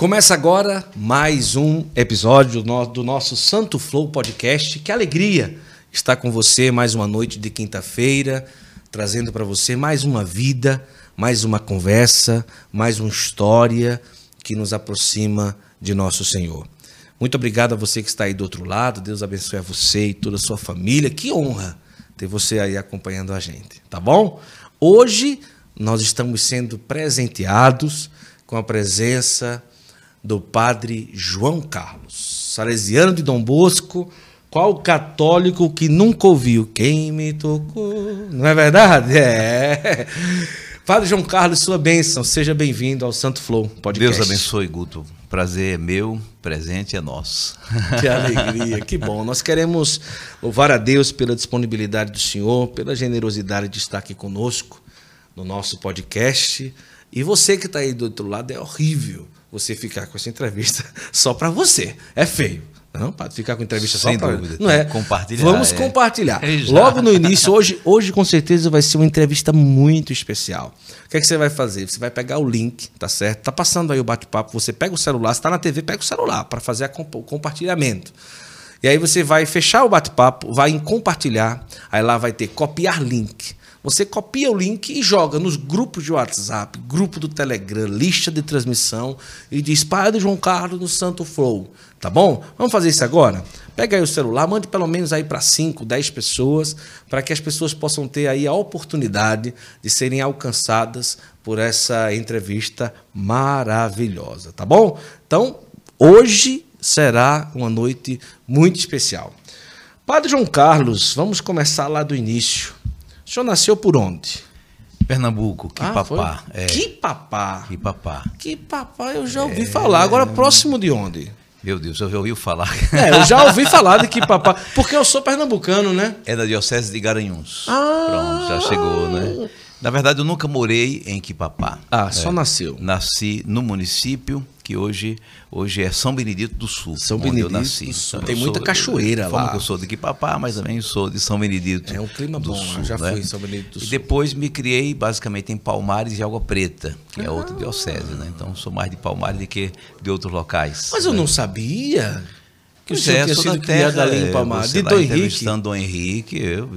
Começa agora mais um episódio do nosso Santo Flow Podcast. Que alegria estar com você mais uma noite de quinta-feira, trazendo para você mais uma vida, mais uma conversa, mais uma história que nos aproxima de nosso Senhor. Muito obrigado a você que está aí do outro lado. Deus abençoe a você e toda a sua família. Que honra ter você aí acompanhando a gente, tá bom? Hoje nós estamos sendo presenteados com a presença do padre João Carlos, salesiano de Dom Bosco. Qual católico que nunca ouviu quem me tocou? Não é verdade? É. Padre João Carlos, sua bênção. Seja bem-vindo ao Santo Flow Podcast. Deus abençoe, Guto. Prazer é meu, presente é nosso. Que alegria, que bom. Nós queremos louvar a Deus pela disponibilidade do Senhor, pela generosidade de estar aqui conosco no nosso podcast. E você que está aí do outro lado, é horrível você ficar com essa entrevista só para você. É feio. Não, para ficar com entrevista Sem só pra... dúvida. Não é? Compartilhar, Vamos é. compartilhar. É. Logo no início, hoje, hoje com certeza vai ser uma entrevista muito especial. O que é que você vai fazer? Você vai pegar o link, tá certo? Tá passando aí o bate-papo, você pega o celular, se tá na TV, pega o celular para fazer comp- o compartilhamento. E aí você vai fechar o bate-papo, vai em compartilhar, aí lá vai ter copiar link. Você copia o link e joga nos grupos de WhatsApp, grupo do Telegram, lista de transmissão e diz Padre João Carlos no Santo Flow. Tá bom? Vamos fazer isso agora? Pega aí o celular, mande pelo menos aí para 5, 10 pessoas, para que as pessoas possam ter aí a oportunidade de serem alcançadas por essa entrevista maravilhosa, tá bom? Então, hoje será uma noite muito especial. Padre João Carlos, vamos começar lá do início. O senhor nasceu por onde? Pernambuco, que Ah, papá. É, Que papá? que papá. Que papá, eu já ouvi falar. Agora, próximo de onde? Meu Deus, eu já ouviu falar. É, eu já ouvi falar de que papá. Porque eu sou pernambucano, né? É da Diocese de Garanhuns. Ah! Pronto, já chegou, né? Na verdade, eu nunca morei em Quipapá. Ah, só É. nasceu. Nasci no município que hoje, hoje é São Benedito do Sul. São onde Benedito eu nasci. do Sul. Então, Tem eu muita sou- cachoeira como lá. que eu sou de Quipapá, mas também sou de São Benedito. É um clima do bom, Sul, já né? fui em São Benedito do E Sul. depois me criei basicamente em Palmares e Água Preta, que é Ah. outra diocese, né? Então sou mais de Palmares do que de outros locais. Mas eu né? não sabia que o senhor é, tinha sido da criado ali em é, Palmares. De Dom Henrique. Dom Henrique, eu,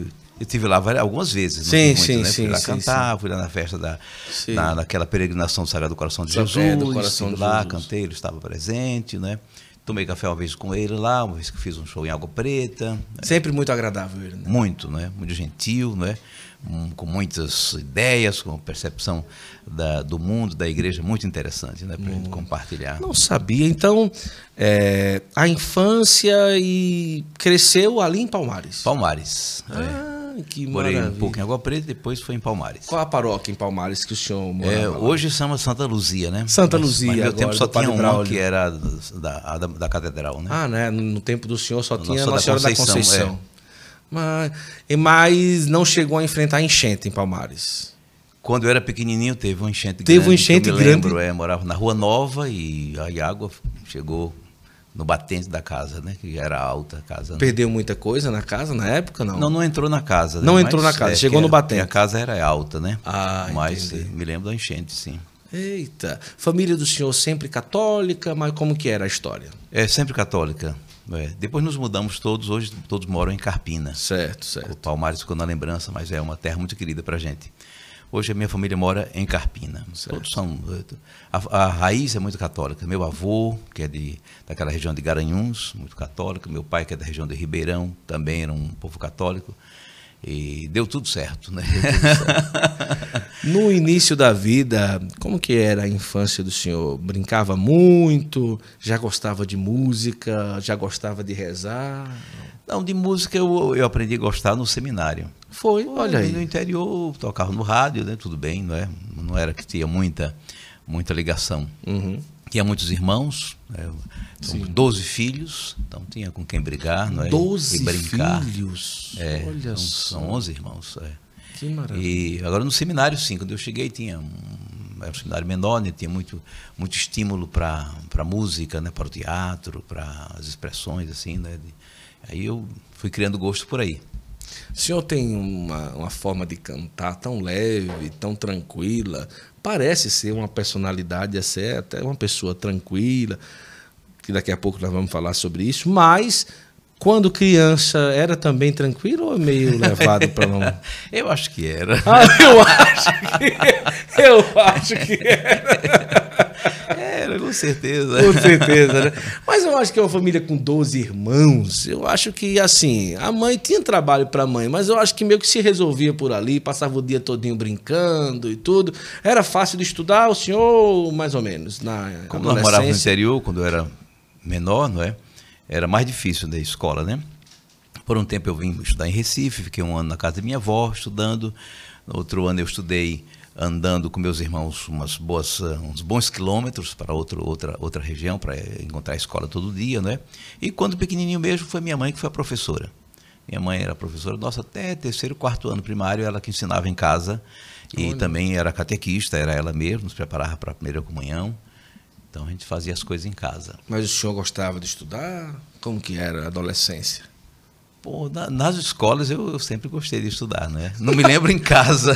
eu tive lá várias, algumas vezes. Sim, muito, sim, né? sim, Fui lá sim, cantar, fui lá na festa da, Sim. na, naquela peregrinação do Sagrado Coração de Jesus, é, do Coração de lá, Jesus. cantei, ele estava presente, né? Tomei café uma vez com ele lá, uma vez que fiz um show em Água Preta, Sempre muito agradável ele, né? muito, né? Muito gentil, né? Hum, Com muitas ideias, com percepção da, do mundo, da igreja, muito interessante, né? Para gente compartilhar. Não sabia. Então, é, a infância e cresceu ali em Palmares. Palmares. é. Que Morei maravilha. um pouco em Água Preta, depois foi em Palmares. Qual a paróquia em Palmares que o senhor É, morava lá? hoje chama Santa Luzia, né? Santa Mas- Luzia, Mas meu agora, tempo só tinha uma que era da, da, da catedral, né? Ah, né? No tempo do senhor só tinha Nossa Senhora da da Conceição. Conceição, Mas, e- mas não chegou a enfrentar enchente em Palmares. Quando eu era pequenininho, teve uma enchente Teve grande. uma enchente que eu me grande? lembro, é, morava na Rua Nova e a água chegou no batente da casa, né? Que era alta a casa. né? Perdeu muita coisa na casa na época, não? Não, não entrou na casa. né? Não Mas, entrou na casa, é, chegou no batente. A casa era alta, né? Ah, Mas entendi. eh, me lembro da enchente, sim. Eita. Família do senhor sempre católica, mas como que era a história? É sempre católica. é. Depois nos mudamos todos, hoje todos moram em Carpina. Certo, O certo. Palmares ficou na lembrança, mas é uma terra muito querida para gente. Hoje a minha família mora em Carpina. Todos são. A, a raiz é muito católica. Meu avô, que é de, daquela região de Garanhuns, muito católico. Meu pai, que é da região de Ribeirão, também era um povo católico. E deu tudo certo, né? No início da vida, como que era a infância do senhor? Brincava muito? Já gostava de música? Já gostava de rezar? Não, de música eu, eu aprendi a gostar no seminário. Foi, olha No aí. interior, tocava no rádio, né? Tudo bem, não é? Não era que tinha muita, muita ligação. Uhum. Tinha muitos irmãos, né? São 12 filhos, então tinha com quem brigar, não é? Doze e brincar. filhos. É, olha são, só. são 11 irmãos. é. Que maravilha. E agora no seminário, sim, quando eu cheguei tinha era um seminário menor, né? tinha muito, muito estímulo para a música, né? para o teatro, para as expressões, assim, né? De- aí eu fui criando gosto por aí. O senhor tem uma, uma forma de cantar tão leve, tão tranquila. Parece ser uma personalidade, é até uma pessoa tranquila, que daqui a pouco nós vamos falar sobre isso, mas quando criança era também tranquilo ou meio levado para não? eu acho que era. Ah, eu acho que eu acho que era. Com certeza. Com certeza, né? Mas eu acho que é uma família com 12 irmãos. Eu acho que, assim, a mãe tinha trabalho para a mãe, mas eu acho que meio que se resolvia por ali, passava o dia todinho brincando e tudo. Era fácil de estudar, o senhor, mais ou menos, na Como nós morávamos no interior, quando eu era menor, não é? Era mais difícil da escola, né? Por um tempo eu vim estudar em Recife, fiquei um ano na casa da minha avó estudando. No outro ano eu estudei andando com meus irmãos umas boas, uns bons quilômetros para outro, outra, outra região, para encontrar a escola todo dia, né? E quando pequenininho mesmo, foi minha mãe que foi a professora. Minha mãe era professora nossa até terceiro, quarto ano primário, ela que ensinava em casa e Olha. também era catequista, era ela mesma, nos preparava para a primeira comunhão. Então a gente fazia as coisas em casa. Mas o senhor gostava de estudar? Como que era a adolescência? Pô, na, nas escolas eu, eu, sempre gostei de estudar, né? Não me lembro em casa.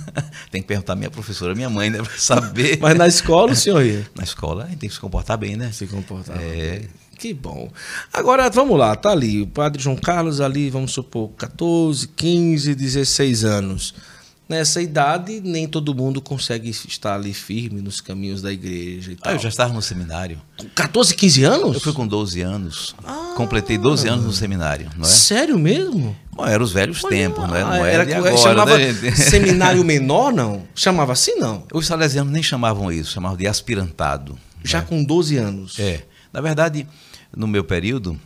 tem que perguntar à minha professora, minha mãe, né, para saber. Mas na escola o senhor ia? Na escola a gente tem que se comportar bem, né? Se comportar. É. Bem. Que bom. Agora, vamos lá, tá ali. O padre João Carlos ali, vamos supor, 14, 15, 16 anos nessa idade, nem todo mundo consegue estar ali firme nos caminhos da igreja e tal. Ah, eu já estava no seminário. Com 14, 15 anos? Eu fui com 12 anos. Ah, Completei 12 anos no seminário, não é? Sério mesmo? Bom, eram os velhos Olha, tempos, não é? Não era, era de agora, chamava né, seminário menor, não? Chamava assim, não? Os salesianos nem chamavam isso, chamavam de aspirantado. Já né? com 12 anos? É. Na verdade, no meu período,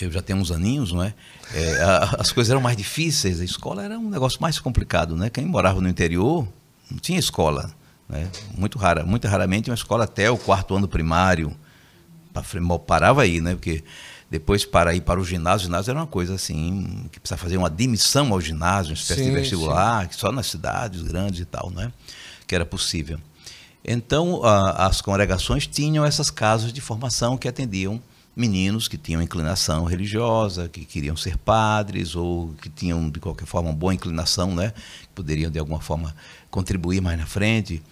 eu já tenho uns aninhos, não é? É a, as coisas eram mais difíceis, a escola era um negócio mais complicado, né? Quem morava no interior não tinha escola, né? Muito rara, muito raramente uma escola até o quarto ano primário. Parava aí, né? Porque depois para ir para o ginásio, o ginásio era uma coisa assim, que precisa fazer uma admissão ao ginásio, uma espécie sim, de vestibular, que só nas cidades grandes e tal, né? Que era possível. Então, a, as congregações tinham essas casas de formação que atendiam meninos que tinham inclinação religiosa, que queriam ser padres ou que tinham de qualquer forma uma boa inclinação, né, que poderiam de alguma forma contribuir mais na frente.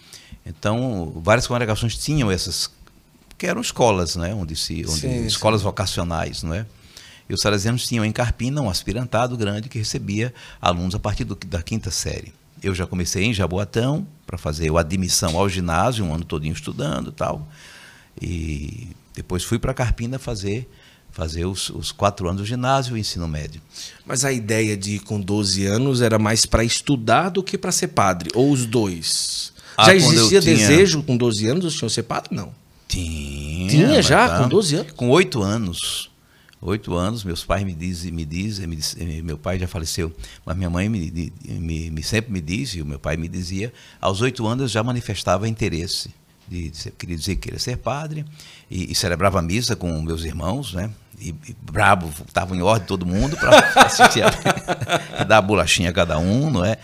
Então, várias congregações tinham essas que eram escolas, né, onde se onde sim, escolas sim. vocacionais, não é? E os salesianos tinham em Carpina um aspirantado grande que recebia alunos a partir do, da quinta série. Eu já comecei em Jaboatão para fazer a admissão ao ginásio, um ano todinho estudando, tal. E depois fui para Carpina fazer fazer os, os, quatro anos do ginásio e o ensino médio. Mas a ideia de ir com 12 anos era mais para estudar do que para ser padre? Ou os dois? Ah, já existia tinha... desejo com 12 anos do senhor ser padre? Não. Tinha. Tinha já, tá. com 12 anos? Com oito anos. Oito anos, meus pais me dizem, me dizem, me diz, meu pai já faleceu, mas minha mãe me, me, me, sempre me diz, e o meu pai me dizia, aos oito anos eu já manifestava interesse de, de queria dizer que queria ser padre, e, e, celebrava a missa com meus irmãos, né? E, e brabo, estava em ordem todo mundo para assistir a, dar a bolachinha a cada um, não é?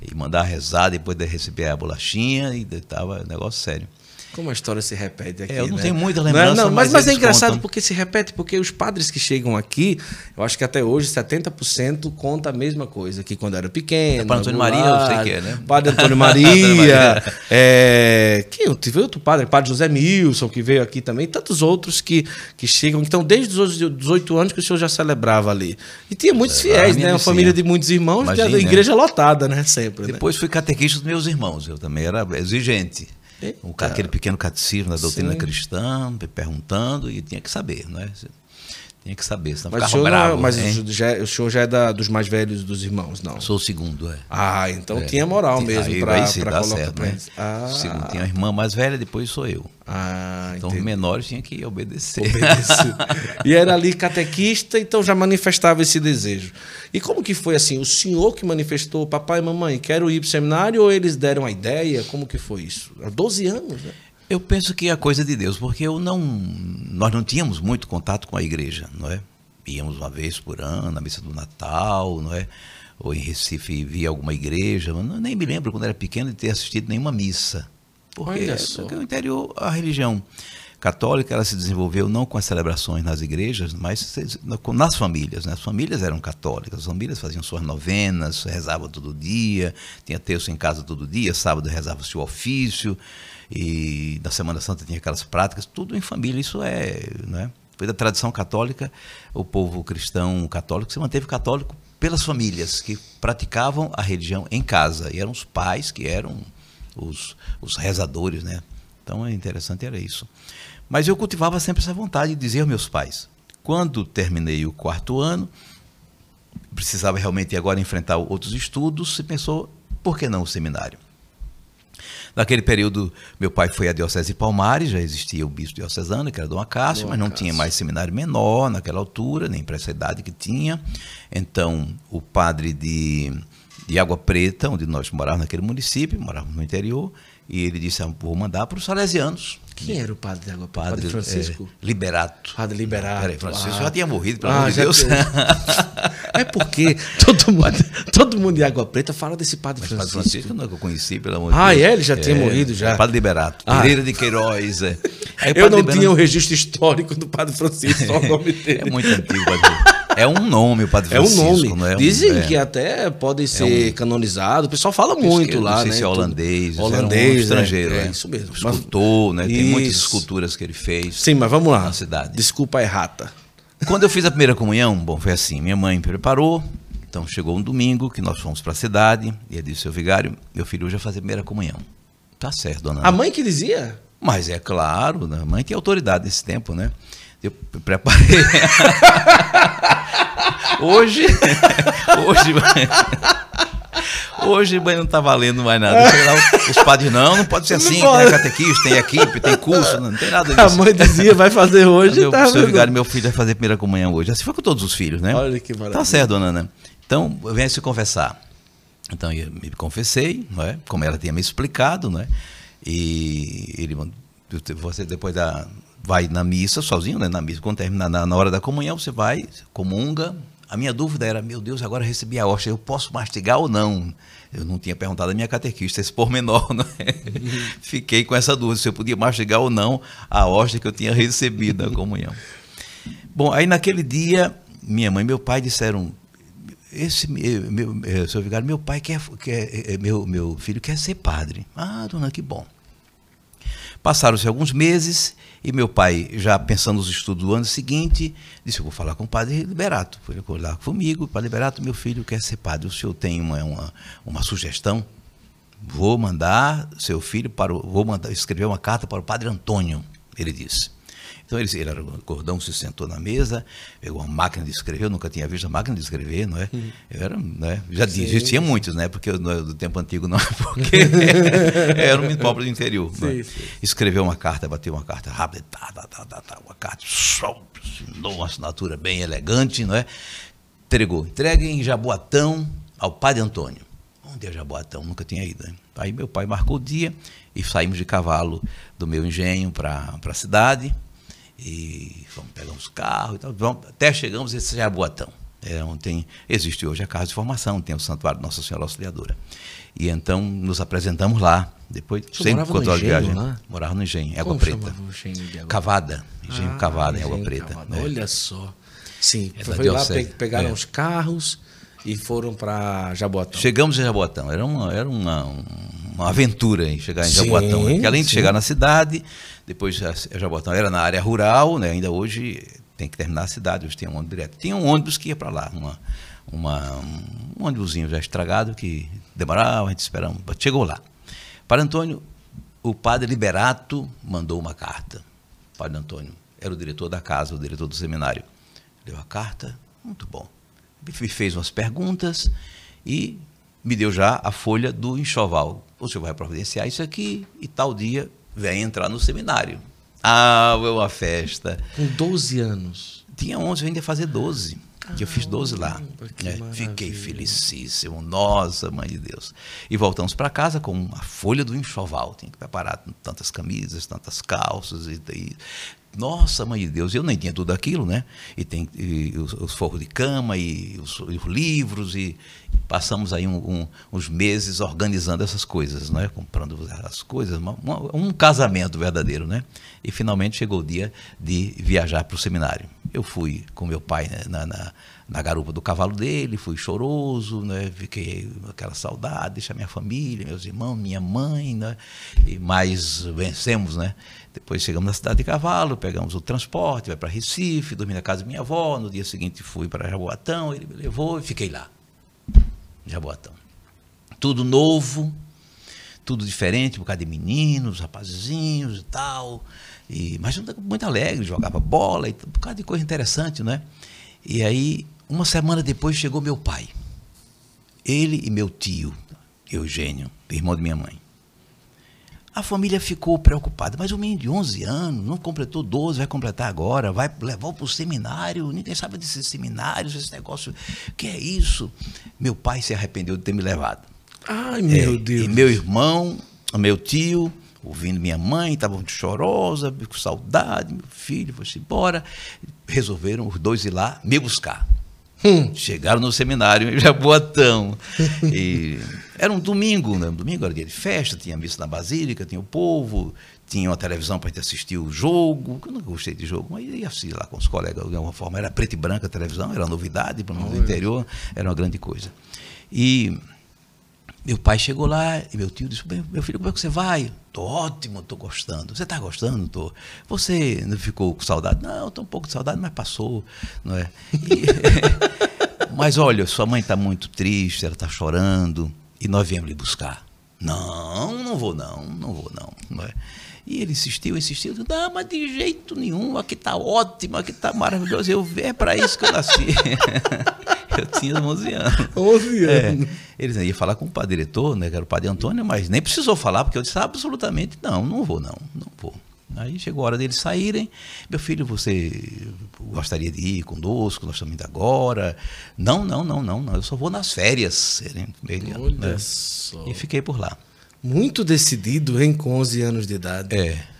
E mandar rezar depois de receber a bolachinha, e estava negócio sério. Como a história se repete aqui. É, eu não né? tenho muita lembrança. Não, não, mas, mas, mas é engraçado contam. porque se repete, porque os padres que chegam aqui, eu acho que até hoje 70% conta a mesma coisa, que quando era pequeno. É, padre Antônio Maria, eu sei que é, né? Padre Antônio Maria. é, quem tive outro padre, Padre José Milson, que veio aqui também, tantos outros que, que chegam. Então, desde os 18 anos que o senhor já celebrava ali. E tinha muitos é, fiéis, né? Uma família de muitos irmãos, Imagina, a igreja lotada, né? Sempre. Né? Depois né? fui catequista dos meus irmãos, eu também era exigente. O, aquele pequeno catecismo da doutrina Sim. cristã, perguntando, e tinha que saber, não é? Tinha que saber, senão mas ficava o senhor, bravo. Mas já, o senhor já é da, dos mais velhos dos irmãos, não? Sou o segundo, é. Ah, então é. tinha moral mesmo para colocar certo, né? ah. Segundo, tinha a irmã mais velha, depois sou eu. Ah, então entendi. os menores tinham que obedecer. obedecer. e era ali catequista, então já manifestava esse desejo. E como que foi assim? O senhor que manifestou, papai e mamãe, quero ir para o seminário, ou eles deram a ideia? Como que foi isso? Há 12 anos, né? Eu penso que é a coisa de Deus, porque eu não, nós não tínhamos muito contato com a igreja, não é? Íamos uma vez por ano, na missa do Natal, não é? Ou em Recife via alguma igreja, mas nem me lembro quando era pequeno de ter assistido nenhuma missa. Porque, porque o interior, a religião católica ela se desenvolveu não com as celebrações nas igrejas, mas nas famílias. Né? As famílias eram católicas, as famílias faziam suas novenas, rezavam todo dia, tinha terço em casa todo dia, sábado rezava-se o ofício, e na Semana Santa tinha aquelas práticas, tudo em família. Isso é. Né? Foi da tradição católica, o povo cristão católico se manteve católico pelas famílias que praticavam a religião em casa. E eram os pais que eram os, os rezadores, né? Então, é interessante era isso. Mas eu cultivava sempre essa vontade de dizer aos meus pais. Quando terminei o quarto ano, precisava realmente agora enfrentar outros estudos, se pensou, por que não o seminário? Naquele período, meu pai foi à Diocese de Palmares, já existia o bispo diocesano, que era Dom Acácio, Dom mas não Acácio. tinha mais seminário menor naquela altura, nem para essa idade que tinha. Então, o padre de, de Água Preta, onde nós morávamos naquele município, morávamos no interior, e ele disse: ah, vou mandar para os salesianos. Quem era o padre de Água Preta? Padre, padre Francisco? É, Liberato. Padre Liberato. Peraí, Francisco ah. já tinha morrido, pelo ah, amor de Deus. é porque todo mundo, todo mundo de Água Preta fala desse Padre Mas Francisco. Padre Francisco não é que eu conheci, pelo amor de ah, Deus. Ah, é? Ele já tinha é, morrido já? É, padre Liberato. Ah. Pereira de Queiroz. É. eu não Liberato... tinha o registro histórico do Padre Francisco, só o nome dele. É muito antigo, Padre é um nome o Padre Francisco. É um nome. Não é Dizem um, que até pode ser é um, canonizado. O pessoal fala muito lá, não sei né? Se é holandês, holandês, um estrangeiro, é, é, é, isso mesmo. Escultor, né? Isso. Tem muitas esculturas que ele fez. Sim, mas vamos lá. Na cidade. Desculpa a errata. Quando eu fiz a primeira comunhão, bom, foi assim, minha mãe preparou, então chegou um domingo que nós fomos para a cidade, e ele disse, seu vigário, meu filho hoje vai fazer a primeira comunhão. Tá certo, dona. A mãe que dizia? Mas é claro, né? a mãe tem autoridade nesse tempo, né? Eu preparei. hoje, hoje, hoje não está valendo mais nada. Lá, os padres, não, não pode ser assim, não tem catequista, tem equipe, tem curso, não, não, tem nada disso. A mãe dizia, vai fazer hoje. Meu, tá seu vigário, meu filho vai fazer primeira comunhão hoje. Assim foi com todos os filhos, né? Olha que maravilha. Tá certo, dona Ana. Então, venha se confessar. Então, eu me confessei, não é? como ela tinha me explicado, não é? E ele, você depois da, vai na missa sozinho, né? Na missa, quando termina na, na hora da comunhão, você vai, comunga. A minha dúvida era, meu Deus, agora recebi a hóstia, eu posso mastigar ou não? Eu não tinha perguntado à minha catequista esse pormenor, né? Uhum. Fiquei com essa dúvida, se eu podia mastigar ou não a hóstia que eu tinha recebido na comunhão. Bom, aí naquele dia, minha mãe e meu pai disseram, esse meu, meu seu vigário, meu pai quer, quer meu, meu filho quer ser padre. Ah, dona, que bom. Passaram-se alguns meses e meu pai, já pensando nos estudos do ano seguinte, disse: Eu vou falar com o padre Liberato. Foi lá comigo, padre Liberato, meu filho quer ser padre. O senhor tem uma, uma, uma sugestão? Vou mandar seu filho para o, vou mandar escrever uma carta para o padre Antônio, ele disse. Então ele, ele era gordão, se sentou na mesa, pegou uma máquina de escrever, eu nunca tinha visto a máquina de escrever, não é? Eu era, né? Já sim, existia sim. muitos, né? Porque no, do tempo antigo não, porque era um pobre do interior. Sim, é? Escreveu uma carta, bateu uma carta rápida, tá, tá, tá, tá, tá uma carta, assinou uma assinatura bem elegante, não é? Entregou. Entregue em Jaboatão ao padre Antônio. Onde é Jaboatão? Nunca tinha ido. Né? Aí meu pai marcou o dia e saímos de cavalo do meu engenho para a cidade. E vamos pegar uns carros e tal. Vamos, até chegamos esse Jaboatão. É, tem, existe hoje a casa de formação, tem o Santuário Nossa Senhora Auxiliadora. E então nos apresentamos lá. Depois, Você sempre quando a viagem, lá? morava no engenho, Água Preta. Engenho Cavada, engenho ah, Cavada em Água Preta. Né? Olha só. Sim, é foi lá, pegaram é. os carros e foram para Jaboatão. Chegamos em Jaboatão. Era uma, era uma, uma aventura em chegar em sim, Jaboatão. Porque além de sim. chegar na cidade, depois Jabotão era na área rural, né? ainda hoje tem que terminar a cidade, hoje tem um ônibus direto. Tinha um ônibus que ia para lá, uma, uma, um ônibusinho já estragado que demorava, a gente esperava. Chegou lá. Para Antônio, o padre Liberato mandou uma carta. Padre Antônio era o diretor da casa, o diretor do seminário. Deu a carta, muito bom. Me fez umas perguntas e me deu já a folha do enxoval. O senhor vai providenciar isso aqui e tal dia vem entrar no seminário. Ah, foi uma festa. Com 12 anos. Tinha 11, eu ainda ia fazer 12. que eu fiz 12 lá. É, fiquei felicíssimo. Nossa, mãe de Deus. E voltamos para casa com a folha do enxoval. Tinha que preparar tantas camisas, tantas calças. E, e nossa, mãe de Deus, eu nem tinha tudo aquilo, né? E tem e os, os forros de cama e os, os livros e passamos aí um, um, uns meses organizando essas coisas, né? Comprando as coisas, uma, uma, um casamento verdadeiro, né? E finalmente chegou o dia de viajar para o seminário. Eu fui com meu pai né, na, na, na, garupa do cavalo dele, fui choroso, né? Fiquei aquela saudade, deixar minha família, meus irmãos, minha mãe, né? E mais vencemos, né? Depois chegamos na cidade de Cavalo, pegamos o transporte, vai para Recife, dormi na casa da minha avó. No dia seguinte fui para Jaboatão, ele me levou e fiquei lá. Jaboatão. Tudo novo, tudo diferente, um bocado de meninos, rapazinhos e tal. E, mas muito alegre, jogava bola e um bocado de coisa interessante, né? E aí, uma semana depois, chegou meu pai. Ele e meu tio, Eugênio, irmão de minha mãe. A família ficou preocupada, mas o menino de 11 anos, não completou 12, vai completar agora, vai levar para o seminário, ninguém sabe desses seminários, esse negócio, o que é isso? Meu pai se arrependeu de ter me levado. Ai, meu é, Deus. E meu irmão, meu tio, ouvindo minha mãe, estava muito chorosa, com saudade, meu filho foi-se embora. Resolveram os dois ir lá me buscar. Hum. Chegaram no seminário em Jaboatão. e era um domingo, né? Um domingo era dia de festa, tinha missa na Basílica, tinha o povo, tinha uma televisão para assistir o jogo. Eu não gostei de jogo, mas ia assistir lá com os colegas de alguma forma. Era preto e branca a televisão, era novidade para o interior, era uma grande coisa. E meu pai chegou lá e meu tio disse: Meu filho, como é que você vai? Tô ótimo, tô gostando. Você está gostando? Tô. Você não ficou com saudade? Não, estou um pouco de saudade, mas passou, não é? E, mas olha, sua mãe está muito triste, ela está chorando e nós viemos lhe buscar. Não, não vou não, não vou não, não é? E ele insistiu, insistiu. Não, mas de jeito nenhum, aqui está ótimo, aqui está maravilhoso. Eu, é para isso que eu nasci. eu tinha 11 anos. 11 é. anos. É, eles iam falar com o padre diretor, né, que era o padre Antônio, mas nem precisou falar, porque eu disse absolutamente não, não vou não, não vou. Aí chegou a hora deles saírem. Meu filho, você gostaria de ir conosco? Nós estamos indo agora. Não, não, não, não, não. Eu só vou nas férias. Ele, Olha né? só. E fiquei por lá. Muito decidido, hein, com 11 anos de idade. É.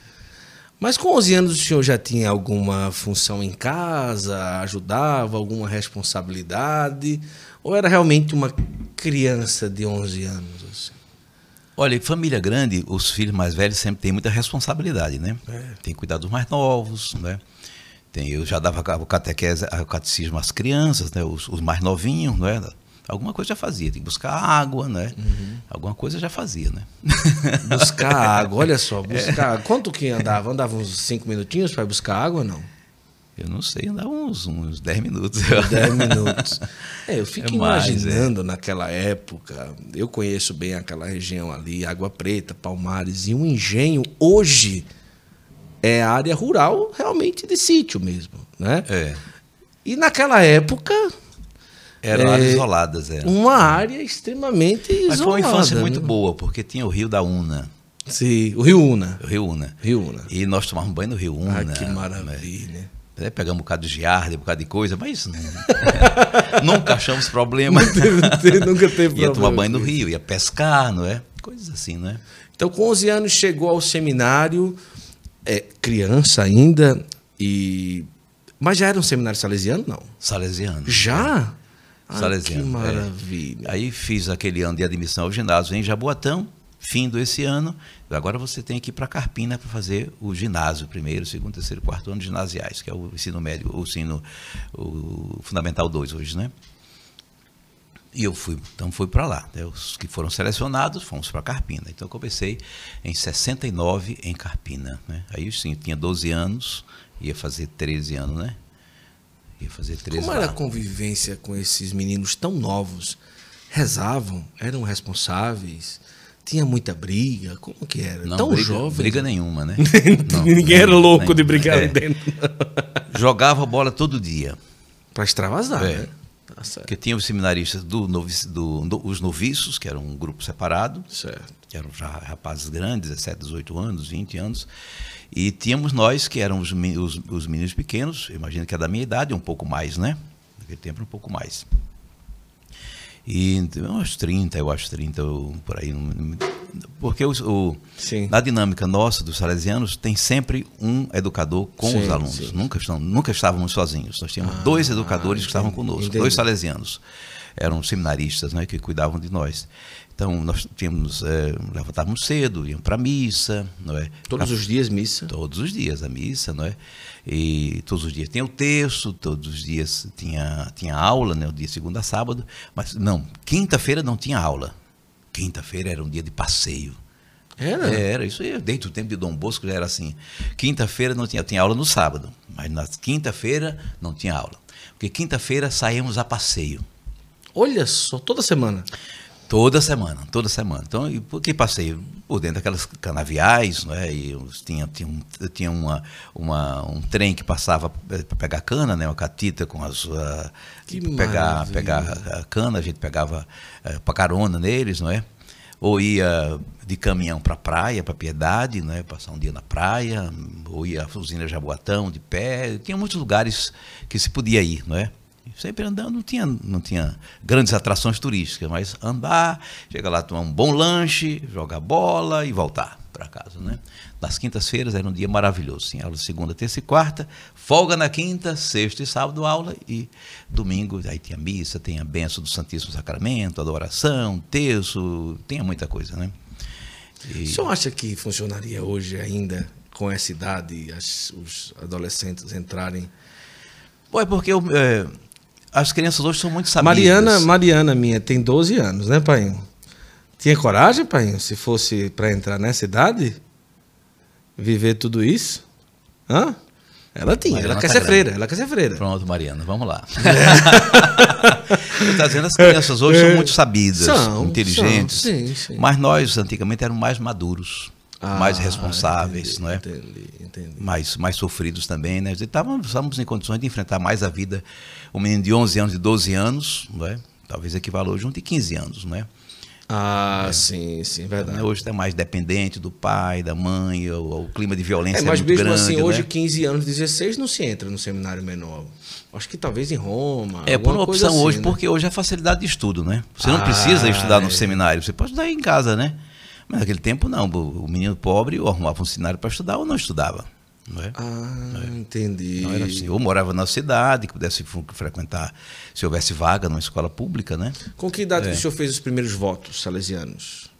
Mas com 11 anos o senhor já tinha alguma função em casa, ajudava, alguma responsabilidade? Ou era realmente uma criança de 11 anos? Assim? Olha, família grande, os filhos mais velhos sempre têm muita responsabilidade, né? É. Tem que cuidar dos mais novos, né? Tem, eu já dava o catequese, o catecismo às crianças, né? Os, os mais novinhos, não é? Alguma coisa já fazia, tem que buscar água, né? Uhum. Alguma coisa já fazia, né? Buscar água, olha só, buscar. É. Quanto que andava? Andava uns cinco minutinhos para buscar água ou não? Eu não sei, andava uns, uns 10 minutos. 10 minutos. É, eu fico é mais, imaginando é. naquela época, eu conheço bem aquela região ali, Água Preta, Palmares, e um engenho hoje é área rural realmente de sítio mesmo, né? É. E naquela época eram é, áreas isoladas, era. Uma área extremamente isolada. Mas foi uma infância muito né? boa, porque tinha o Rio da Una. Sim, o Rio Una. O Rio Una. Rio Una. E nós tomávamos banho no Rio Una. Ah, que maravilha. Né? É, pegamos um bocado de giarda, um bocado de coisa, mas nunca achamos problema. nunca teve problema. Ia tomar banho no rio, ia pescar, não é? Coisas assim, não é? Então, com 11 anos, chegou ao seminário, é, criança ainda, e... mas já era um seminário salesiano, não? Salesiano. Já? Salesiano. que maravilha. É. Aí fiz aquele ano de admissão ao ginásio em Jaboatão, fim desse ano. Agora você tem que ir para Carpina para fazer o ginásio, primeiro, segundo, terceiro, quarto ano ginasiais, que é o ensino médio, o ensino o fundamental 2 hoje, né? E eu fui, então fui para lá. Né? Os que foram selecionados, fomos para Carpina. Então eu comecei em 69 em Carpina. Né? Aí sim, tinha 12 anos, ia fazer 13 anos, né? Ia fazer 13 Como era a convivência com esses meninos tão novos? Rezavam? Eram responsáveis? Tinha muita briga? Como que era? Não, tão briga, jovem. Briga nenhuma, né? Não, Ninguém era louco de brigar é. dentro. Jogava bola todo dia. Para extravasar, é. né? Tá Porque tinha os seminaristas do, do, do, os noviços, que era um grupo separado. Certo. Que eram já rapazes grandes, 17, 18 anos, 20 anos. E tínhamos nós, que éramos os, os meninos pequenos, imagino que é da minha idade, um pouco mais, né? Naquele tempo, um pouco mais. E uns 30, eu acho 30, por aí. Porque o, o- na dinâmica nossa dos salesianos tem sempre um educador com Sim, os alunos. sim. Nunca, estão, nunca estávamos sozinhos. Nós tínhamos dois educadores que estavam conosco, entendi. dois salesianos. Eram seminaristas né, que cuidavam de nós. Então, nós tínhamos, eh, levantávamos cedo, íamos para a missa, não é? Todos os dias, missa. Todos os dias a missa, não é? E todos os dias tinha o texto, todos os dias tinha, tinha aula, né? O dia segunda a sábado. Mas não, quinta-feira não tinha aula. Quinta-feira era um dia de passeio. Era? É, Era isso aí, desde o tempo de Dom Bosco já era assim. Quinta-feira não tinha, tinha aula no sábado, mas na quinta-feira não tinha aula. Porque quinta-feira saímos a passeio. Olha só, toda semana. Toda semana, toda semana. Então, e por que passeio? Por dentro daquelas canaviais, não é? E os- tinha, tinha, um, tinha uma, uma, um trem que passava para pegar cana, né? Uma catita com as. ah, Que pra pegar, pegar a cana, a gente pegava para carona neles, não é? Ou ia de caminhão para a praia, para Piedade, não é? Passar um dia na praia, ou ia à usina Jaboatão de pé. Tinha muitos lugares que se podia ir, não é? Sempre andando, não tinha, não tinha grandes atrações turísticas, mas andar, chegar lá, tomar um bom lanche, jogar bola e voltar para casa, né? Nas quintas-feiras era um dia maravilhoso, sim, aula segunda, terça e quarta, folga na quinta, sexta e sábado aula e domingo aí tinha missa, tem a benção do Santíssimo Sacramento, adoração, terço, tinha muita coisa, né? E- O senhor acha que funcionaria hoje ainda, com essa idade, as- os adolescentes entrarem? Bom, é porque eu, é, as crianças hoje são muito sabidas. Mariana, Mariana minha tem 12 anos, né, pai? Tinha coragem, pai, se fosse para entrar nessa idade? Viver tudo isso? Hã? Ela tinha, Mariana ela quer tá ser grande. freira, ela quer ser freira. Pronto, Mariana, vamos lá. Eu estou dizendo, as crianças hoje são muito sabidas, É. São, inteligentes. são, sim, sim. Mas nós, antigamente, éramos mais maduros, mais Ah, responsáveis, entendi, não é? Entendi, entendi. mais, mais sofridos também, né? Estávamos, estávamos em condições de enfrentar mais a vida. Um menino de 11 anos, de 12 anos, não é? talvez equivalha hoje a um de 15 anos, não é? Ah, sim, sim, verdade. Hoje está mais dependente do pai, da mãe, o, o clima de violência É, é, mas muito mesmo grande, assim, hoje, né? 15 anos, 16, não se entra no seminário menor. Acho que talvez em Roma. É por uma opção assim, hoje, né? porque hoje é facilidade de estudo, né? Você não Ah, precisa estudar no é. seminário, você pode estudar em casa, né? Mas naquele tempo não, o menino pobre ou arrumava um seminário para estudar ou não estudava. Não é? Ah, entendi. Não era assim. Ou morava na cidade, que pudesse fre- frequentar, se houvesse vaga numa escola pública, né? Com que idade É. que o senhor fez os primeiros votos salesianos?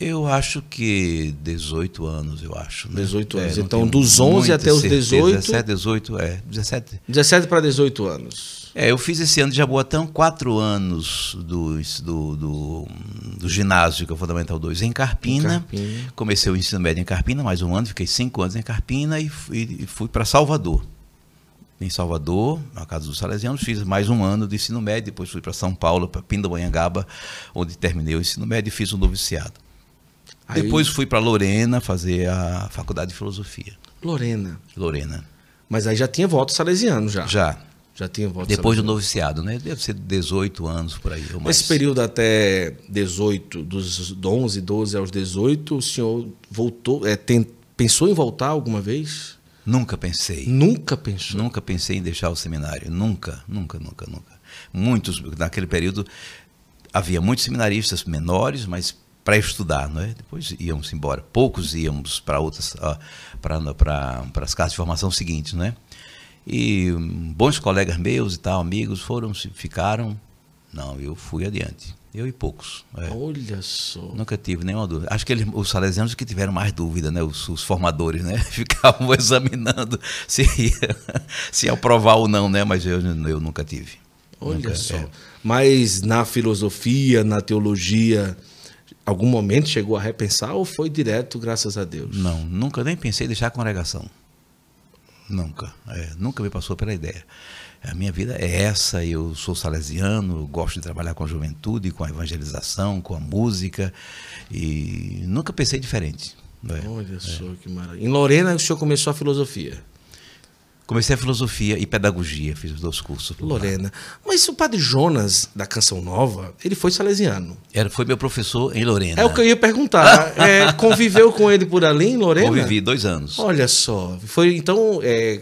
Eu acho que 18 anos, eu acho. né? 18 anos. não Então, dos 11 muita até os certeza. 18? 17, 18, é. 17. 17 para 18 anos. É, eu fiz esse ano de Jaboatão quatro anos do, do, do, do ginásio, que é o Fundamental 2, em Carpina. Em Carpina. Comecei o ensino médio em Carpina, mais um ano, fiquei cinco anos em Carpina e fui, fui para Salvador. Em Salvador, na Casa dos Salesianos, fiz mais um ano de ensino médio, depois fui para São Paulo, para Pindamonhangaba, onde terminei o ensino médio e fiz o noviciado. Aí- Depois fui para Lorena fazer a faculdade de filosofia. Lorena. Lorena. Mas aí já tinha voto salesiano já. Já. Já tinha voto Depois do noviciado, né? Deve ser 18 anos por aí. Nesse período até 18, dos 11, 12 aos 18, o senhor voltou, é, tem- pensou em voltar alguma vez? Nunca pensei. Nunca pensou. Nunca pensei em deixar o seminário. Nunca, nunca, nunca, nunca. Muitos, naquele período, havia muitos seminaristas menores, mas para estudar, não é? Depois íamos embora. Poucos íamos para outras, para as casas de formação seguintes, não é? E hum, bons colegas meus e tal, amigos, foram, ficaram. Não, eu fui adiante. Eu e poucos. é. Olha só. Nunca tive nenhuma dúvida. Acho que eles, os salesianos que tiveram mais dúvida, né? Os, os formadores, né? Ficavam examinando se ia, se ia aprovar ou não, né? Mas eu, eu nunca tive. Olha Nunca, só. é. Mas na filosofia, na teologia, algum momento chegou a repensar ou foi direto, graças a Deus? Não, nunca nem pensei em deixar a congregação. Nunca. É, nunca me passou pela ideia. A minha vida é essa, eu sou salesiano, gosto de trabalhar com a juventude, com a evangelização, com a música, e nunca pensei diferente. não é? Olha só que maravilha. Em Lorena, o senhor começou a filosofia. Comecei a filosofia e pedagogia, fiz os dois cursos. por lá. Lorena. Mas o padre Jonas, da Canção Nova, ele foi salesiano. Era, foi meu professor em Lorena. É o que eu ia perguntar. É, conviveu com ele por ali, em Lorena? Convivi dois anos. Olha só. Foi, então, é,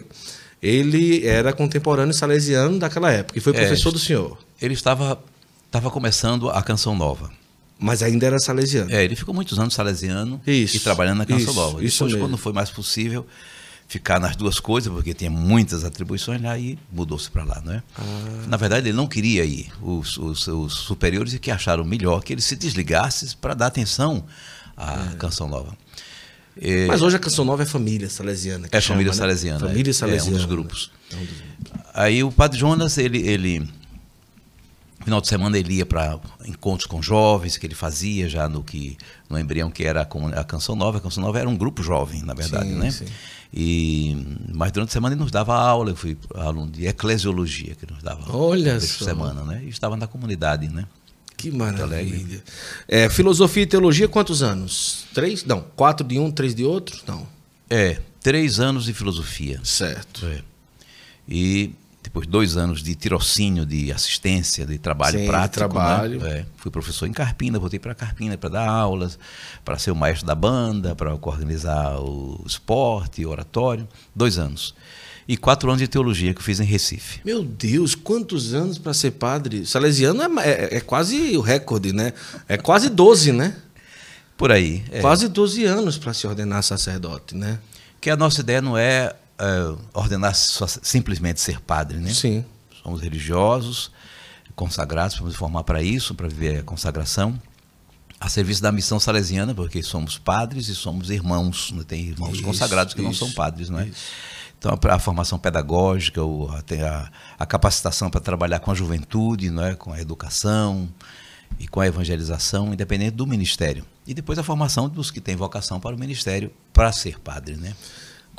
ele era contemporâneo salesiano daquela época e foi É, professor do senhor. Ele estava, estava começando a Canção Nova. Mas ainda era salesiano. É, ele ficou muitos anos salesiano Isso, e trabalhando na Canção isso, Nova. isso Depois, mesmo. quando foi mais possível ficar nas duas coisas, porque tinha muitas atribuições, aí mudou-se para lá, não é? Ah. Na verdade, ele não queria ir. Os, os, os superiores é que acharam melhor que ele se desligasse para dar atenção à Canção Nova. É, Mas hoje a Canção Nova é família salesiana. é chama, família né? salesiana. Família é, salesiana. É um dos grupos. É um dos- Aí o Padre Jonas, ele, ele final de semana ele ia para encontros com jovens que ele fazia já no que no embrião que era a Canção Nova. A Canção Nova era um grupo jovem, na verdade, Sim, né? sim. E mas durante a semana ele nos dava aula, eu fui aluno de eclesiologia que nos dava Olha vez por semana, né? E estava na comunidade, né? Que maravilha. É, filosofia e teologia, quantos anos? Três? Não. Quatro de um, três de outro? Não. É, três anos de filosofia. Certo. É. E depois dois anos de tirocínio, de assistência, de trabalho Sim, de prático. né? trabalho. É. Fui professor em Carpina, voltei para Carpina para dar aulas, para ser o maestro da banda, para organizar o esporte, o oratório. Dois anos. E quatro anos de teologia que eu fiz em Recife. Meu Deus, quantos anos para ser padre? Salesiano é, é- é quase o recorde, né? É quase 12, né? Por aí. é. Quase 12 anos para se ordenar sacerdote, né? Que a nossa ideia não é, é, ordenar só- simplesmente ser padre, né? Sim. Somos religiosos, consagrados, vamos formar para isso, para viver a consagração, a serviço da missão salesiana, porque somos padres e somos irmãos, né? tem irmãos Isso, consagrados que não isso, são padres, não é? isso. Então a, a formação pedagógica, a, a capacitação para trabalhar com a juventude, não é? com a educação e com a evangelização, independente do ministério. E depois a formação dos que têm vocação para o ministério para ser padre, né?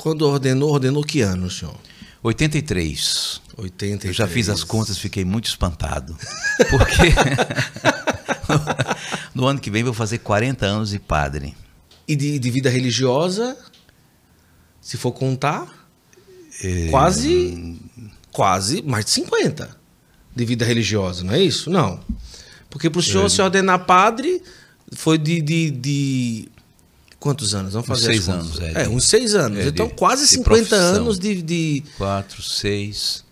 Quando ordenou, ordenou que ano, senhor? 83. 83. Eu já fiz as contas, fiquei muito espantado. Porque no ano que vem vou fazer 40 anos de padre. E de, de vida religiosa, se for contar, É, quase, quase mais de 50 de vida religiosa, não é isso? Não. Porque para o senhor se ordenar padre, foi de, de, de- Quantos anos? Vamos Uns fazer as seis anos, é, É, uns seis anos. é, então, de- quase de 50 profissão. anos de, de- 4, 6.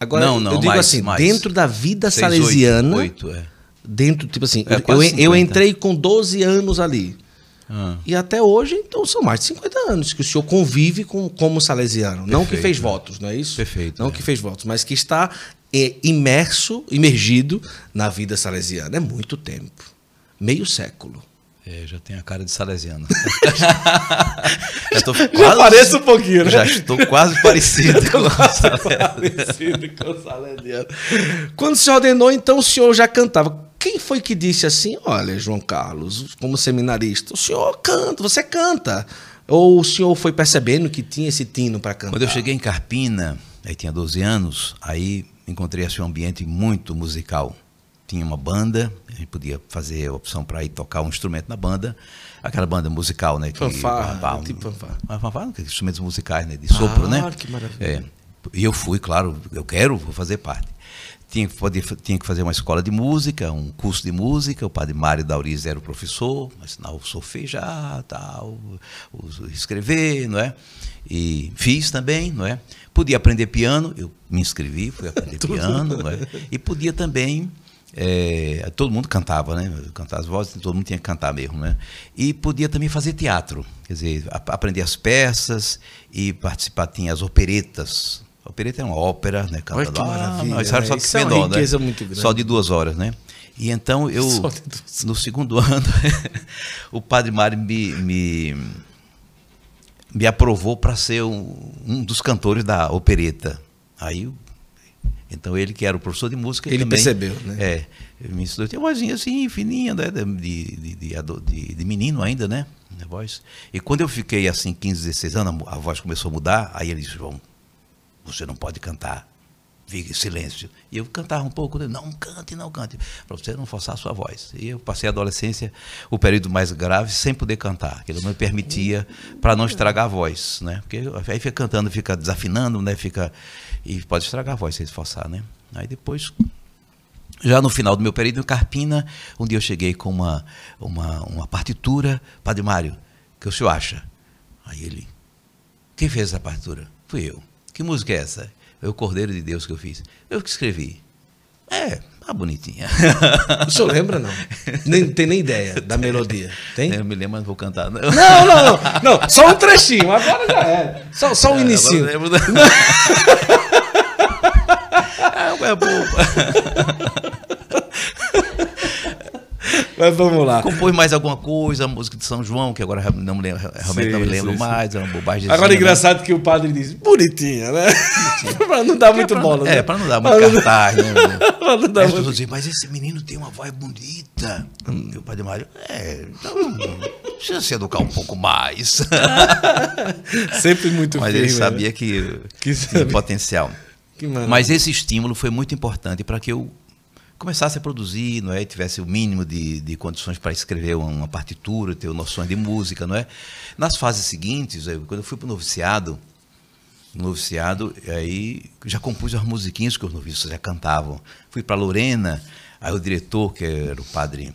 Agora, Não, não, eu digo mais, assim, mais. dentro da vida 6, salesiana, 8, é. dentro, tipo assim, É, eu, eu 50. entrei com 12 anos ali. Ah, E até hoje, então, são mais de 50 anos que o senhor convive com, como salesiano. não que Perfeito, fez votos, não é isso? Perfeito, Não é. que fez votos, mas que está é, imerso, imergido na vida salesiana. É muito tempo. Meio século. É, já tenho a cara de salesiano. já, tô Já quase- um pouquinho, né? Já estou quase parecido com o salesiano. Parecido com o salesiano. Quando se ordenou, então o senhor já cantava. Quem foi que disse assim, olha, João Carlos, como seminarista, o senhor canta, você canta? Ou o senhor foi percebendo que tinha esse tino para cantar? Quando eu cheguei em Carpina, aí tinha 12 anos, aí encontrei assim, um ambiente muito musical. Tinha uma banda, a gente podia fazer a opção para ir tocar um instrumento na banda, aquela banda musical, né? Que, Fanfarra, um- tipo fanfarra. Uma fanfarra, que- instrumentos musicais, né? De sopro, Ah, né? que maravilha. É. E eu fui, claro, eu quero, vou fazer parte. Tinha que, poder, tinha que fazer uma escola de música, um curso de música. O padre Mário Dauriz era o professor, ensinar o solfejar, tal, o, o escrever, não é? E fiz também, não é? Podia aprender piano, eu me inscrevi, fui aprender piano, não é? E podia também, é, todo mundo cantava, né? Cantar as vozes, todo mundo tinha que cantar mesmo, né? E podia também fazer teatro, quer dizer, aprender as peças e participar, tinha as operetas. A opereta é uma ópera, né? Olha que maravilha, mas era só Isso é menor, né? Só de duas horas, né? E então eu, de no segundo ano, o padre Mário me, me, me aprovou para ser um, um dos cantores da opereta. Aí, então ele que era o professor de música, Ele também, percebeu, né? É, me ensinou, tinha vozinha assim, fininha, né, de, de, de, de- menino ainda, né, a voz. E quando eu fiquei assim, 15, 16 anos, a voz começou a mudar, aí ele disse, João, você não pode cantar, fique em silêncio. E eu cantava um pouco, né? não cante, não cante, para você não forçar a sua voz. E eu passei a adolescência, o período mais grave, sem poder cantar, que ele não me permitia, para não estragar a voz, né? Porque aí fica cantando, fica desafinando, né? Fica, e pode estragar a voz se esforçar, né? Aí depois, já no final do meu período em Carpina, um dia eu cheguei com uma, uma, uma partitura, Padre Mário, o que o senhor acha? Aí ele, quem fez essa partitura? Fui eu. Que música é essa? É o Cordeiro de Deus que eu fiz. Eu que escrevi. É, tá bonitinha. O senhor lembra, não? Nem, tem nem ideia da melodia. Tem? Eu me lembro, mas não vou cantar. Não, Não, não, não. Não, só um trechinho. Agora já é. Só, só um inicinho. Agora eu lembro da- É boa. Mas vamos lá. Compôs mais alguma coisa, a música de São João, que agora não me lembro, realmente não me Sim, lembro sim, sim. mais, é uma bobagem. Agora é engraçado que o padre diz, bonitinha, né? pra não dar muito bola, né? É, pra não dar muito Pra não- cartaz, né? pra não dar as muito- dizem, mas esse menino tem uma voz bonita. E o padre Mário, é, então, precisa se educar um pouco mais. Sempre muito mas firme, ele né? sabia que, Que tinha potencial. Mas esse estímulo foi muito importante para que eu começasse a produzir, não é? tivesse o mínimo de, de condições para escrever uma, uma partitura, ter noções de música, não é? Nas fases seguintes, eu- quando eu fui para o noviciado, no noviciado, aí já compus as musiquinhas que os noviços já cantavam. Fui para Lorena, aí o diretor, que era o padre,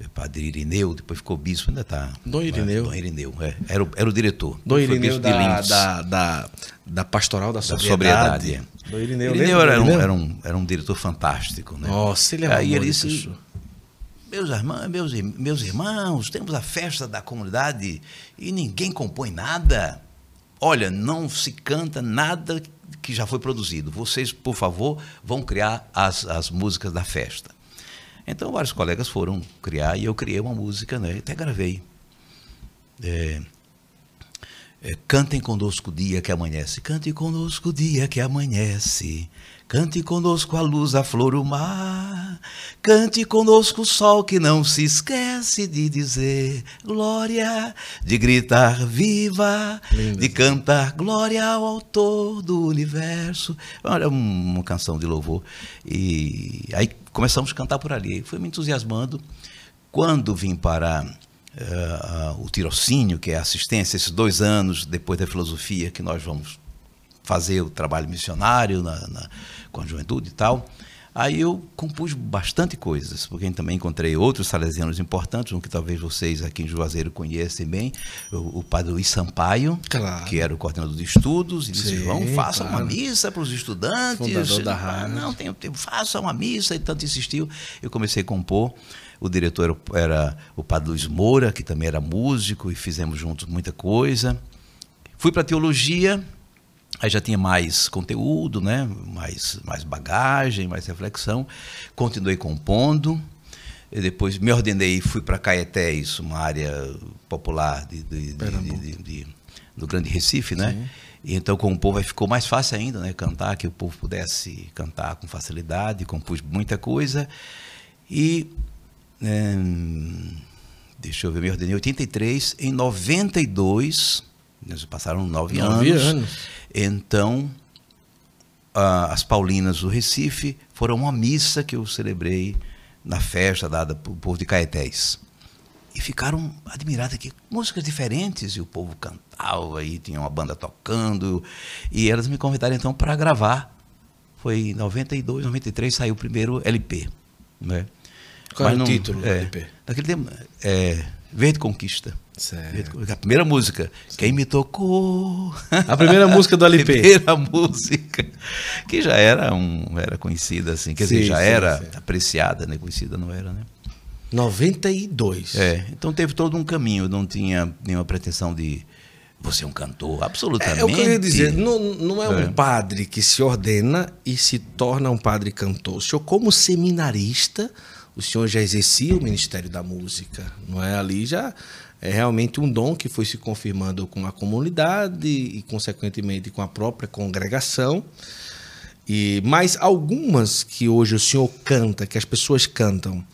o padre Irineu, depois ficou bispo, ainda está. Dom Irineu. Dom Irineu, é, era, o, era o diretor. Dom Irineu da, da, da, da Pastoral da Da Sobriedade. Dom Irineu, Irineu era, do um, Irineu? era, um, era um diretor fantástico. Né? Nossa, ele é Aí ele disse, meus irmãos, meus, meus irmãos, temos a festa da comunidade e ninguém compõe nada. Olha, não se canta nada que já foi produzido. Vocês, por favor, vão criar as, as músicas da festa. Então, vários colegas foram criar e eu criei uma música, né? Até gravei. É, é, cantem conosco o dia que amanhece. Cante conosco o dia que amanhece. Cante conosco a luz, a flor, o mar. Cante conosco o sol que não se esquece de dizer glória, de gritar viva, Lindo. de cantar glória ao autor do universo. Olha, um- uma canção de louvor. E aí começamos a cantar por ali. Fui me entusiasmando. Quando vim para ah, o tirocínio, que é a assistência, esses dois anos depois da filosofia, que nós vamos fazer o trabalho missionário na, na- com a juventude e tal. Aí eu compus bastante coisas, porque também encontrei outros salesianos importantes, um que talvez vocês aqui em Juazeiro conhecem bem, o, o padre Luiz Sampaio, Claro. que era o coordenador de estudos, e disse, Sim, vão, façam claro. uma missa para os estudantes. Fundador da rádio. Não, tem tempo, faça uma missa, e tanto insistiu. Eu comecei a compor. O diretor era, o- padre Luiz Moura, que também era músico, e fizemos juntos muita coisa. Fui para teologia, aí já tinha mais conteúdo, né? mais, mais bagagem, mais reflexão. Continuei compondo. Depois me ordenei e fui para Caetés, uma área popular de, de- de- do Grande Recife, né? E então com o povo ficou mais fácil ainda, né? Cantar, que o povo pudesse cantar com facilidade, compus muita coisa. E Hum, deixa eu ver, me ordenei em 83, em 92, nós passaram nove, Nove anos. anos. Então, a- as Paulinas do Recife foram uma missa que eu celebrei na festa dada para o povo de Caetés. E ficaram admirados aqui, músicas diferentes, e o povo cantava, e tinha uma banda tocando, e elas me convidaram então para gravar. Foi em 92, 93 saiu o primeiro LP. Né? Qual era o título do é, LP? Naquele tempo, é, Verde Conquista. Certo. A primeira música. Quem me tocou. A primeira música do LP. primeira música. Que já era, um, era conhecida, assim. Quer dizer, Sim, já sim, era sim. apreciada, né? Conhecida não era, né? 92. É, então teve todo um caminho. Não tinha nenhuma pretensão de você é um cantor, absolutamente. É, o que eu queria dizer, não, não é um É. padre que se ordena e se torna um padre cantor. O senhor, como seminarista, o senhor já exercia o Ministério da Música, não é? Ali já é realmente um dom que foi se confirmando com a comunidade e, consequentemente, com a própria congregação. E Mas algumas que hoje o senhor canta, que as pessoas cantam,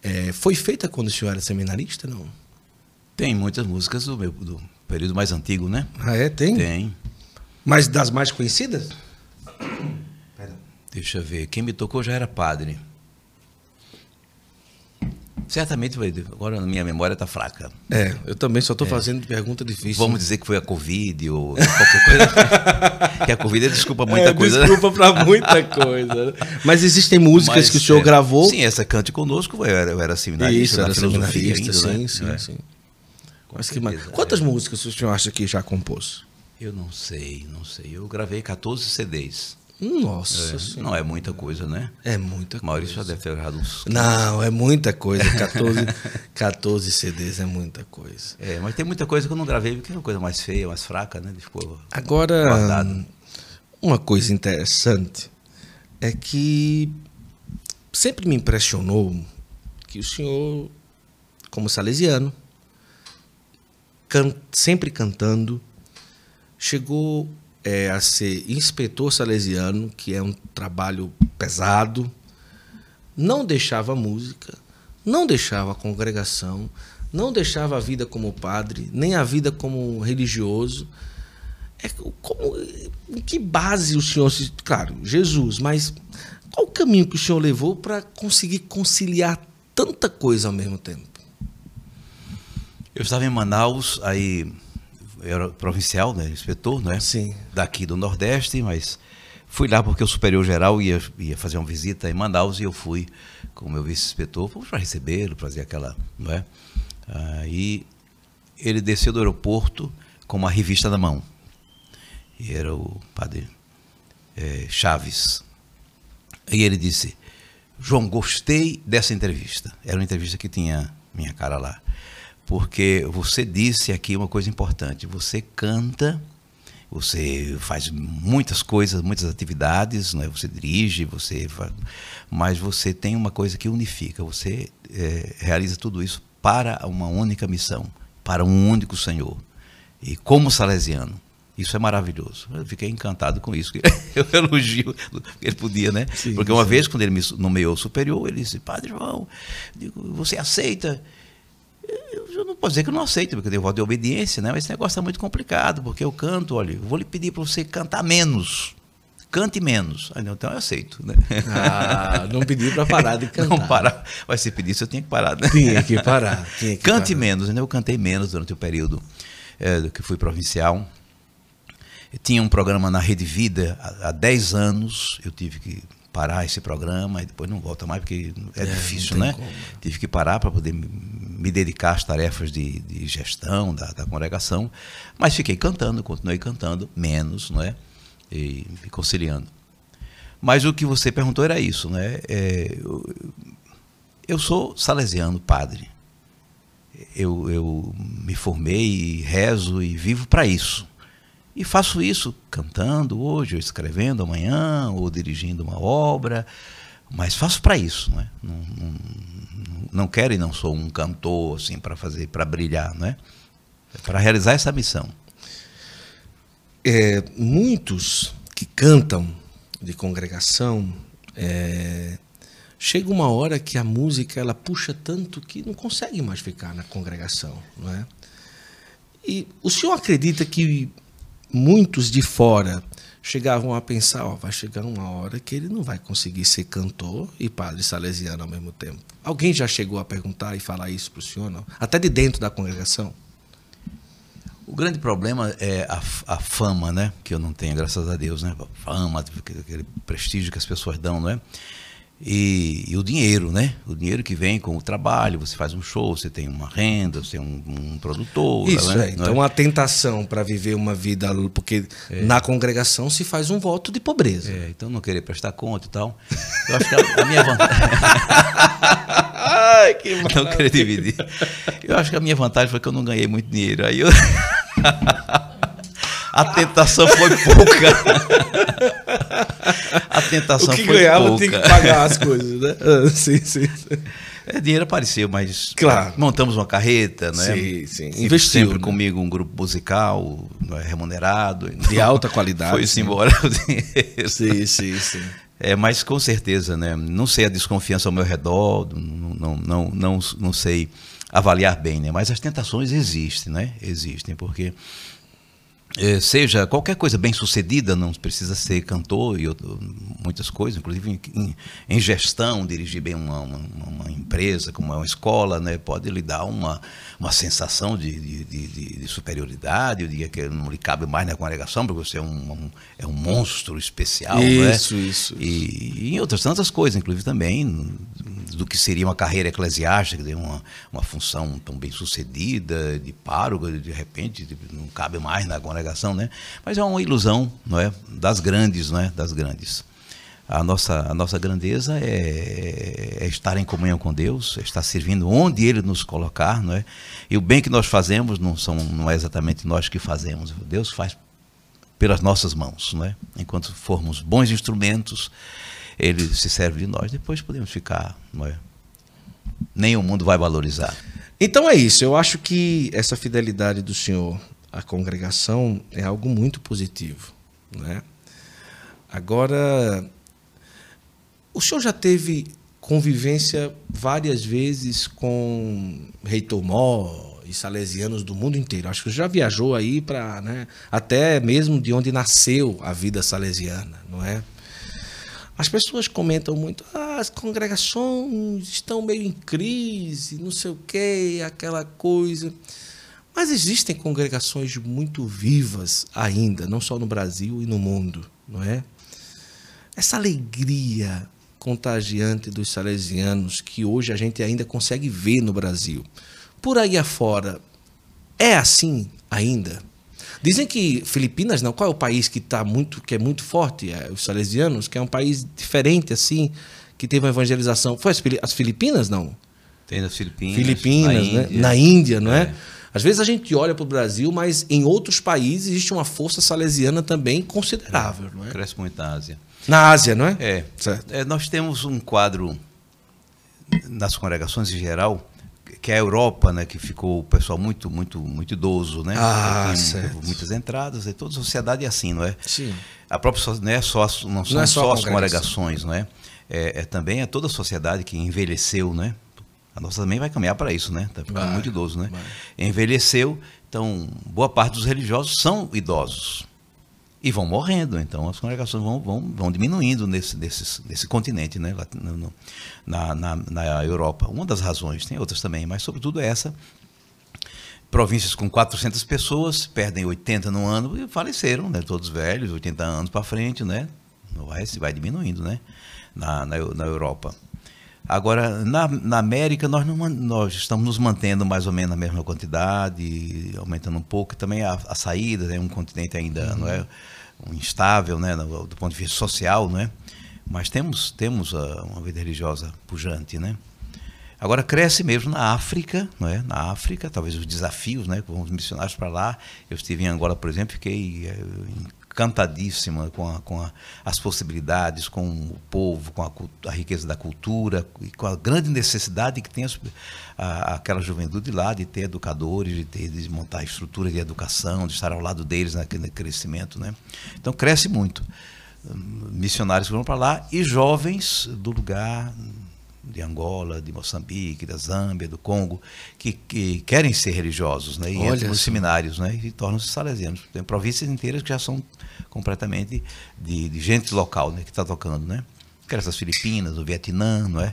é, foi feita quando o senhor era seminarista, não? Tem muitas músicas do, meu, do período mais antigo, né? Ah, é? Tem? Tem. Mas das mais conhecidas? Deixa eu ver. Quem me tocou já era padre. Certamente, vai- agora a minha memória está fraca. É, eu também só estou fazendo pergunta difícil. Vamos dizer que foi a Covid ou qualquer coisa. que a Covid desculpa muita É, coisa. Desculpa para muita coisa. né? Mas existem músicas Mas, que o senhor é, gravou. Sim, essa Cante Conosco, eu era, eu era seminarista Isso, era seminarista, ainda, sim, né? sim, É. sim. Mas que Quantas é. músicas o senhor acha que já compôs? Eu não sei, não sei. Eu gravei 14 CDs. Nossa É, não é muita coisa, né? É muita Maurício coisa. já deve ter gravado uns. Não, é muita coisa. 14, 14 CDs é muita coisa. É, mas tem muita coisa que eu não gravei porque é uma coisa mais feia, mais fraca, né? Ficou Agora, guardado. uma coisa interessante é que sempre me impressionou que o senhor, como salesiano, can- sempre cantando, chegou é, a ser inspetor salesiano, que é um trabalho pesado, não deixava a música, não deixava a congregação, não deixava a vida como padre, nem a vida como religioso. É, como, em que base o senhor se. Claro, Jesus, mas qual o caminho que o senhor levou para conseguir conciliar tanta coisa ao mesmo tempo? Eu estava em Manaus, aí era provincial, né? Inspetor, né? Sim. Daqui do Nordeste, mas fui lá porque o superior geral ia, ia fazer uma visita em Manaus e eu fui com o meu vice-inspetor para recebê-lo, fazer aquela. Não é? Aí ele desceu do aeroporto com uma revista na mão. E era o padre eh, Chaves. E ele disse: João, gostei dessa entrevista. Era uma entrevista que tinha minha cara lá. Porque você disse aqui uma coisa importante. Você canta, você faz muitas coisas, muitas atividades, não é? você dirige, você fa- mas você tem uma coisa que unifica. Você eh, realiza tudo isso para uma única missão, para um único Senhor. E como salesiano. Isso é maravilhoso. Eu fiquei encantado com isso. Eu elogio que ele podia, né? Sim, Porque uma sim. vez, quando ele me nomeou superior, ele disse, Padre João, digo, você aceita? Eu, não posso dizer que eu não aceito, porque eu tenho voto de obediência, né? Mas esse negócio é muito complicado, porque eu canto, olha, eu vou lhe pedir para você cantar menos. Cante menos. Não, então eu aceito, né? Ah, não pediu para parar de cantar. Não parar. Mas se pedisse, eu tinha que parar, né? Tinha que parar. Tinha que Cante parar. menos, né? Eu cantei menos durante o período do que fui provincial. Eu tinha um programa na Rede Vida há, há 10 anos. Eu tive que parar esse programa e depois não volta mais porque é, É, difícil, né? como. Tive que parar para poder me- dedicar às tarefas de, de gestão da, da congregação. Mas fiquei cantando, continuei cantando, menos, não é? E me conciliando. Mas o que você perguntou era isso, né? É, eu, eu sou salesiano, padre. Eu, eu me formei rezo e vivo para isso. E faço isso cantando hoje, ou escrevendo amanhã, ou dirigindo uma obra, mas faço para isso, não, é? não, não, não quero e não sou um cantor assim para fazer, para brilhar, não é? É para realizar essa missão. É, muitos que cantam de congregação, é, chega uma hora que a música ela puxa tanto que não consegue mais ficar na congregação, não é? E o senhor acredita que muitos de fora chegavam a pensar, ó, vai chegar uma hora que ele não vai conseguir ser cantor e padre salesiano ao mesmo tempo. Alguém já chegou a perguntar e falar isso para o senhor, não? Até de dentro da congregação? O grande problema é a, a fama, né? Que eu não tenho, graças a Deus, né? A fama, aquele prestígio que as pessoas dão, não é? E, e o dinheiro, né? O dinheiro que vem com o trabalho, você faz um show, você tem uma renda, você tem um, um produtor. Isso, né? é. Então, a tentação para viver uma vida. Porque na congregação se faz um voto de pobreza. É, então não querer prestar conta e tal. Eu acho que a, a minha vantagem. Ai, que não querer dividir. Eu acho que a minha vantagem foi que eu não ganhei muito dinheiro. Aí eu. A tentação foi pouca. A tentação O que foi ganhava pouca. tinha que pagar as coisas, né? Ah, sim, sim. É, dinheiro apareceu, mas Claro. montamos uma carreta, né? Sim, sim. Investiu sempre né? comigo um grupo musical não é, remunerado. então De alta qualidade, Foi-se embora o dinheiro. Sim, sim, sim. É, mas com certeza, né? Não sei a desconfiança ao meu redor, não, não, não, não, não sei avaliar bem, né? Mas as tentações existem, né? Existem, porque seja qualquer coisa bem sucedida, não precisa ser cantor e outro- muitas coisas, inclusive em, em- gestão, dirigir bem uma, uma, uma empresa, como é uma escola, né? Pode lhe dar uma, uma sensação de, de, de- de- de superioridade, eu diria que não lhe cabe mais na congregação, porque você é um, um- é um monstro especial, é? Isso, isso, E, e em outras tantas coisas, inclusive também do que seria uma carreira eclesiástica, uma, uma função tão bem sucedida, de pároco, de repente não cabe mais na congregação, né? Mas é uma ilusão, não é? Das grandes, não é? Das grandes. A nossa, a nossa grandeza é, é, estar em comunhão com Deus, é estar servindo onde Ele nos colocar, não é? E o bem que nós fazemos não, são, não é exatamente nós que fazemos, Deus faz pelas nossas mãos, não é? Enquanto formos bons instrumentos, Ele se serve de nós, depois podemos ficar, não é? Nem o mundo vai valorizar. Então é isso, eu acho que essa fidelidade do Senhor à congregação é algo muito positivo, né? Agora, o senhor já teve convivência várias vezes com reitor Mó e salesianos do mundo inteiro. Acho que já viajou aí para, né, até mesmo de onde nasceu a vida salesiana, não é? As pessoas comentam muito, ah, as congregações estão meio em crise, não sei o quê, aquela coisa. Mas existem congregações muito vivas ainda, não só no Brasil e no mundo, não é? Essa alegria, contagiante dos salesianos que hoje a gente ainda consegue ver no Brasil. Por aí afora, é assim ainda? Dizem que Filipinas não, qual é o país que tá muito, que é muito forte, é, os salesianos, que é um país diferente assim, que teve uma evangelização. Foi as Filipinas não? Tem nas Filipinas. Filipinas, na né? Índia, na Índia não é? é? Às vezes a gente olha para o Brasil, mas em outros países existe uma força salesiana também considerável, é, não é? Cresce muito na Ásia. Na Ásia, não é? É. é. Nós temos um quadro nas congregações em geral que é a Europa, né, que ficou o pessoal muito, muito, muito idoso, né? Ah, Tem certo. muitas entradas, e toda a sociedade é assim, não é? Sim. A própria não é só não são Não é só, só a as congregações, não é? É, é também é toda a sociedade que envelheceu, né? A nossa também vai caminhar para isso, né? Tá ficando muito idoso, né? vai. Envelheceu, então boa parte dos religiosos são idosos e vão morrendo. Então as congregações vão, vão, vão diminuindo nesse, nesse, nesse continente, né? Na, na, na Europa. Uma das razões, tem outras também, mas sobretudo essa. Províncias com 400 pessoas perdem 80 no ano e faleceram, né? Todos velhos, 80 anos para frente, né? Vai, vai diminuindo, né? Na, na, na Europa. Agora, na, na América, nós, não, nós estamos nos mantendo mais ou menos na mesma quantidade, aumentando um pouco. E também a, a saída é um continente ainda não é um instável, né, no- do ponto de vista social, não é? Mas temos temos ah, uma vida religiosa pujante, né? Agora cresce mesmo na África, não é? Na África, talvez os desafios, né? Com os missionários para lá. Eu estive em Angola, por exemplo, fiquei eh, encantadíssima com, a- com a- as possibilidades, com o povo, com a, a riqueza da cultura e com a grande necessidade que tem aquela juventude lá de ter educadores, de, ter, de montar estrutura de educação, de estar ao lado deles naquele crescimento, né? Então cresce muito missionários que vão para lá e jovens do lugar de Angola, de Moçambique, da Zâmbia, do Congo, que, que querem ser religiosos, né? E Olha entram nos seminários, né? E tornam-se salesianos. Tem províncias inteiras que já são completamente de, de gente local, né? Que está tocando, né? Que essas Filipinas, o Vietnã, não é?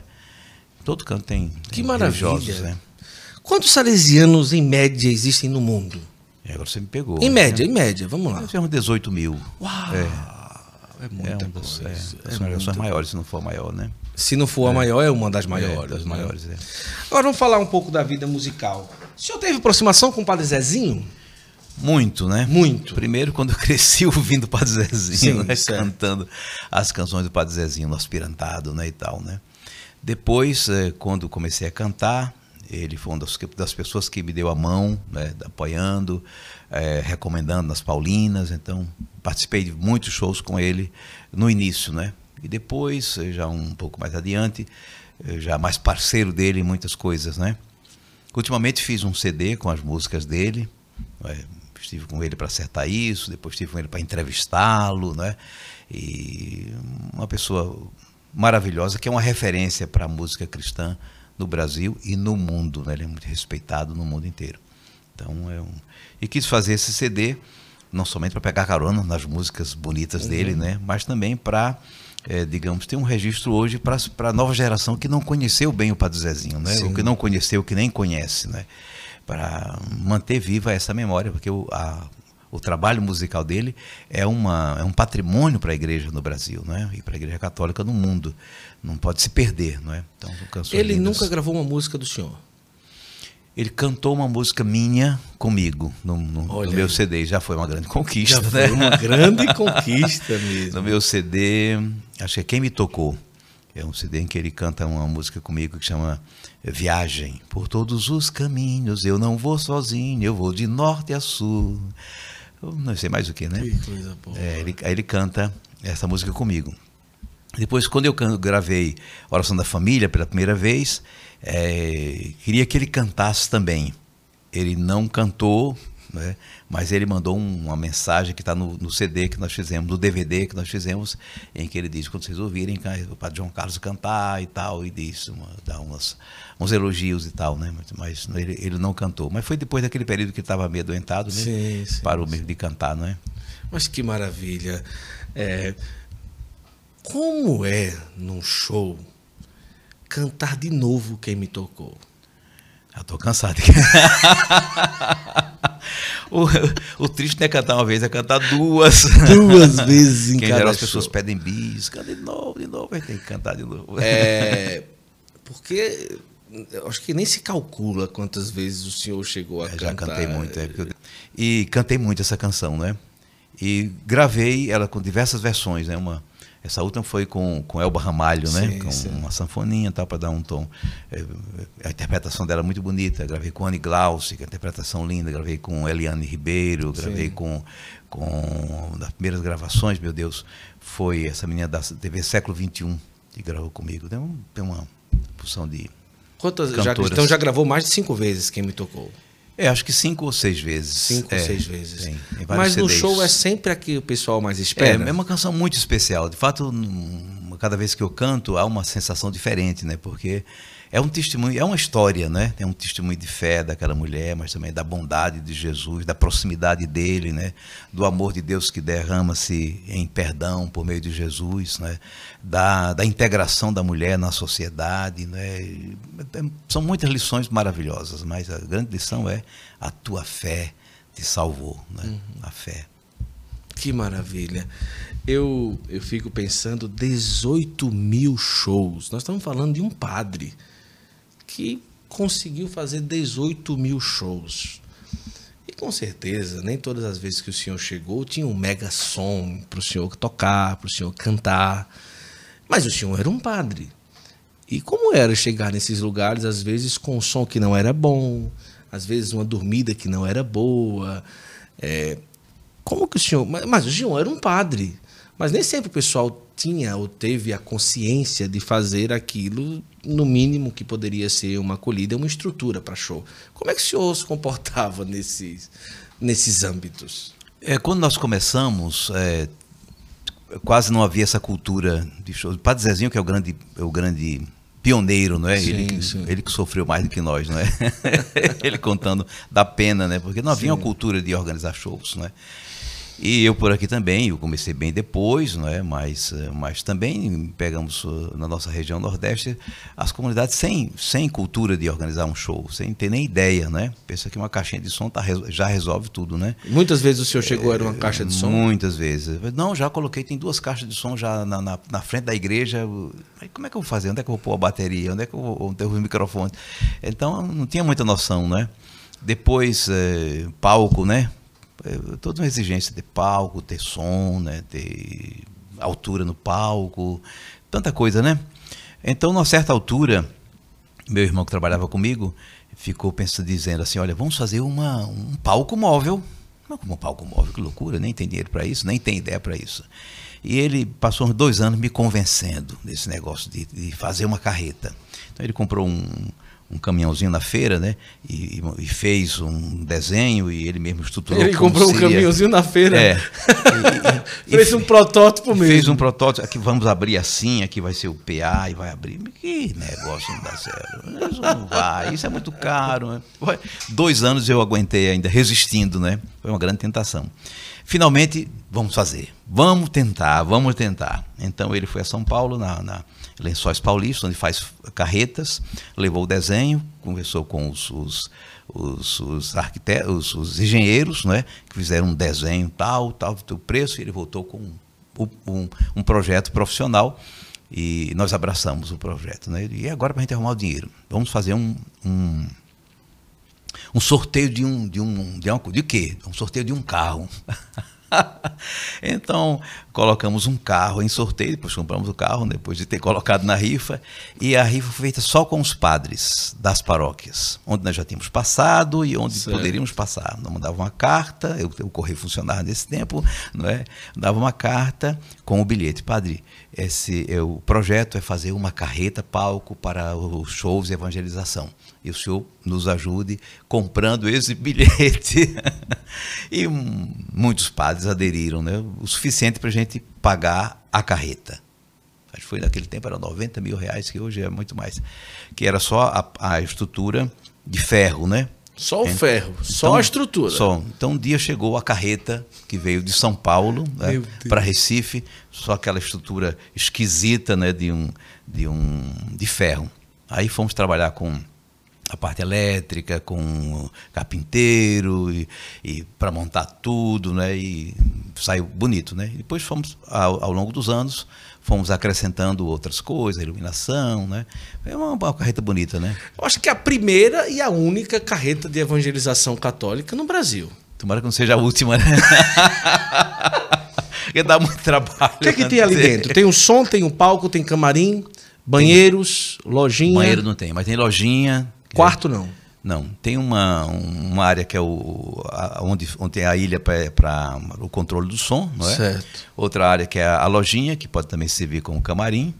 Todo canto tem, tem Que maravilha. né? Quantos salesianos, em média, existem no mundo? E agora você me pegou. Em né? média, em média, vamos lá. Nós temos 18 mil. Uau! É, É é muita um dos, coisa. é, É as muita maiores, se não for maior, né? Se não for a maior, é uma das É, maiores. das né? maiores, é. Agora vamos falar um pouco da vida musical. O senhor teve aproximação com o Padre Zezinho? Muito, né? Muito. Primeiro, quando eu cresci ouvindo o Padre Zezinho, Sim, né? cantando as canções do Padre Zezinho no aspirantado, né? E tal, né? Depois, eh, quando comecei a cantar, ele foi uma das, das pessoas que me deu a mão, né? apoiando, eh, recomendando nas Paulinas. Então, participei de muitos shows com ele no início, né? E depois, eh, já um pouco mais adiante, já mais parceiro dele em muitas coisas, né? Ultimamente fiz um CD com as músicas dele. Estive com ele para acertar isso, depois estive com ele para entrevistá-lo, né? E uma pessoa maravilhosa que é uma referência para a música cristã no Brasil e no mundo, né? Ele é muito respeitado no mundo inteiro. Então é um e quis fazer esse CD não somente para pegar carona nas músicas bonitas dele, né? Mas também para eh, digamos, ter um registro hoje para a nova geração que não conheceu bem o Padre Zezinho, né? Sim. O que não conheceu, que nem conhece, né? Para manter viva essa memória, porque o, a- o trabalho musical dele é, uma, é um patrimônio para a igreja no Brasil, não é? E para a igreja católica no mundo. Não pode se perder, não é? Então, ele lindas. nunca gravou uma música do senhor? Ele cantou uma música minha comigo no, no, no meu CD. Já foi uma grande conquista, Já né? Foi uma grande conquista mesmo. No meu CD, acho que é Quem Me Tocou. É um CD em que ele canta uma música comigo que chama Viagem. Por todos os caminhos eu não vou sozinho, eu vou de norte a sul. Eu não sei mais o que, né? Que coisa boa. É, ele, aí ele canta essa música comigo. Depois, quando eu gravei Oração da Família pela primeira vez, é, queria que ele cantasse também. Ele não cantou, né? Mas ele mandou uma mensagem que está no, no, CD que nós fizemos, no DVD que nós fizemos, em que ele diz: quando vocês ouvirem o Padre João Carlos cantar e tal, e diz, uma, dá umas, uns elogios e tal, né? mas, mas ele, ele, não cantou. Mas foi depois daquele período que ele estava meio adoentado, né? Sim, sim, parou mesmo de cantar, não é? Mas que maravilha! É, como é num show cantar de novo quem me tocou? Já tô cansado. o, o triste não é cantar uma vez, é cantar duas. Duas vezes em Quem cada geral, as pessoas pedem bis, canta de novo, de novo, aí tem que cantar de novo. É, porque acho que nem se calcula quantas vezes o senhor chegou a é, cantar. Já cantei muito, é, eu, e cantei muito essa canção, né? E gravei ela com diversas versões, né? Uma essa última foi com, com Elba Ramalho, né? Sim, com sim. uma sanfoninha tal, para dar um tom. É, a interpretação dela é muito bonita. Gravei com Anne Glauci, que é a interpretação linda. Gravei com Eliane Ribeiro, gravei sim. com. com das primeiras gravações, meu Deus, foi essa menina da TV Século XXI que gravou comigo. Tem, um, tem uma função de. Quantas, já, então já gravou mais de cinco vezes quem me tocou? É, acho que cinco ou seis vezes. Cinco é, ou seis vezes. Tem, tem Mas no show é sempre a que o pessoal mais espera. É, é uma canção muito especial. De fato, cada vez que eu canto, há uma sensação diferente, né? Porque é um testemunho, é uma história, né? É um testemunho de fé daquela mulher, mas também da bondade de Jesus, da proximidade dele, né? Do amor de Deus que derrama-se em perdão por meio de Jesus, né? Da, da integração da mulher na sociedade, né? São muitas lições maravilhosas, mas a grande lição é a tua fé te salvou, né? Uhum. A fé. Que maravilha. Eu, eu fico pensando 18 mil shows. Nós estamos falando de um padre que conseguiu fazer 18 mil shows. E com certeza, nem todas as vezes que o senhor chegou tinha um mega som para o senhor tocar, para o senhor cantar. Mas o senhor era um padre. E como era chegar nesses lugares, às vezes com um som que não era bom, às vezes uma dormida que não era boa. É, como que o senhor. Mas, mas o senhor era um padre. Mas nem sempre o pessoal tinha ou teve a consciência de fazer aquilo no mínimo que poderia ser uma acolhida, uma estrutura para show. Como é que o senhor se comportava nesses, nesses âmbitos? É, quando nós começamos, é, quase não havia essa cultura de show. O Padre Zezinho, que é o grande, é o grande pioneiro, não é? Sim, ele, sim. ele que sofreu mais do que nós, não é? ele contando da pena, né? Porque não havia sim. uma cultura de organizar shows, não é? E eu por aqui também, eu comecei bem depois, não é? mas, eh, mas também pegamos eh, na nossa região Nordeste as comunidades sem, sem cultura de organizar um show, sem ter nem ideia, né? Pensa que uma caixinha de som tá, já resolve tudo, né? Muitas vezes o senhor chegou, era uma caixa de som? Muitas vezes. Não, já coloquei, tem duas caixas de som já na, na, na frente da igreja. Como é que eu vou fazer? Onde é que eu vou pôr a bateria? Onde é que eu vou ter o microfone? Então, não tinha muita noção, né? Depois, é, palco, né? É, toda uma exigência de palco, ter som, né, ter altura no palco, tanta coisa, né? Então, numa certa altura, meu irmão que trabalhava comigo ficou pensando, dizendo assim, olha, vamos fazer uma, um palco móvel. Não como um palco móvel, que loucura, nem tem dinheiro para isso, nem tem ideia para isso. E ele passou uns dois anos me convencendo desse negócio de, de fazer uma carreta. Então ele comprou um, um caminhãozinho na feira, né? E, e, fez um desenho e ele mesmo estruturou. Ele comprou seria. um caminhãozinho na feira. É. E, fez um protótipo mesmo. Fez um protótipo. Aqui vamos abrir assim, aqui vai ser o PA e vai abrir. Que negócio não dá certo. Isso não vai, isso é muito caro. Né? Dois anos eu aguentei ainda, resistindo, né? Foi uma grande tentação. finalmente, vamos fazer, vamos tentar, vamos tentar. Então ele foi a São Paulo, na, na Lençóis Paulista, onde faz carretas, levou o desenho, conversou com os, os, os, os arquitetos, os, os, engenheiros, né, que fizeram um desenho tal, tal, o preço, e ele voltou com um, um, um projeto profissional e nós abraçamos o projeto. Né? E agora para a gente arrumar o dinheiro, vamos fazer um, um, um sorteio de um, de um, de um, de quê? Um sorteio de um carro. então, colocamos um carro em sorteio, depois compramos o carro, depois de ter colocado na rifa, e a rifa foi feita só com os padres das paróquias, onde nós já tínhamos passado e onde certo. poderíamos passar. Não mandava uma carta, eu, o correio funcionava nesse tempo, não é? Dava uma carta com o bilhete, padre. Esse é, o projeto é fazer uma carreta palco para os shows de evangelização e o senhor nos ajude comprando esse bilhete. e muitos padres aderiram, né? o suficiente para a gente pagar a carreta. Acho que foi naquele tempo, era 90 mil reais, que hoje é muito mais. Que era só a, a estrutura de ferro, né? Só o então, ferro, só então, a estrutura. Só. Então um dia chegou a carreta que veio de São Paulo né, para Recife, só aquela estrutura esquisita né, de, um, de, um, de ferro. Aí fomos trabalhar com a parte elétrica, com carpinteiro e, e para montar tudo, né? E saiu bonito, né? E depois fomos ao, ao, longo dos anos fomos acrescentando outras coisas, iluminação, né? É uma, uma, carreta bonita, né? Eu acho que é a primeira e a única carreta de evangelização católica no Brasil. Tomara que não seja a última, né? Porque dá muito trabalho. O que, é que tem ali dentro? Tem um som, tem um palco, tem camarim, banheiros, lojinha. Banheiro não tem, mas tem lojinha, Quarto não. Não, tem uma, uma área que é o, a, onde, onde tem a ilha para o controle do som, não é? Certo. Outra área que é a, a lojinha, que pode também servir como camarim.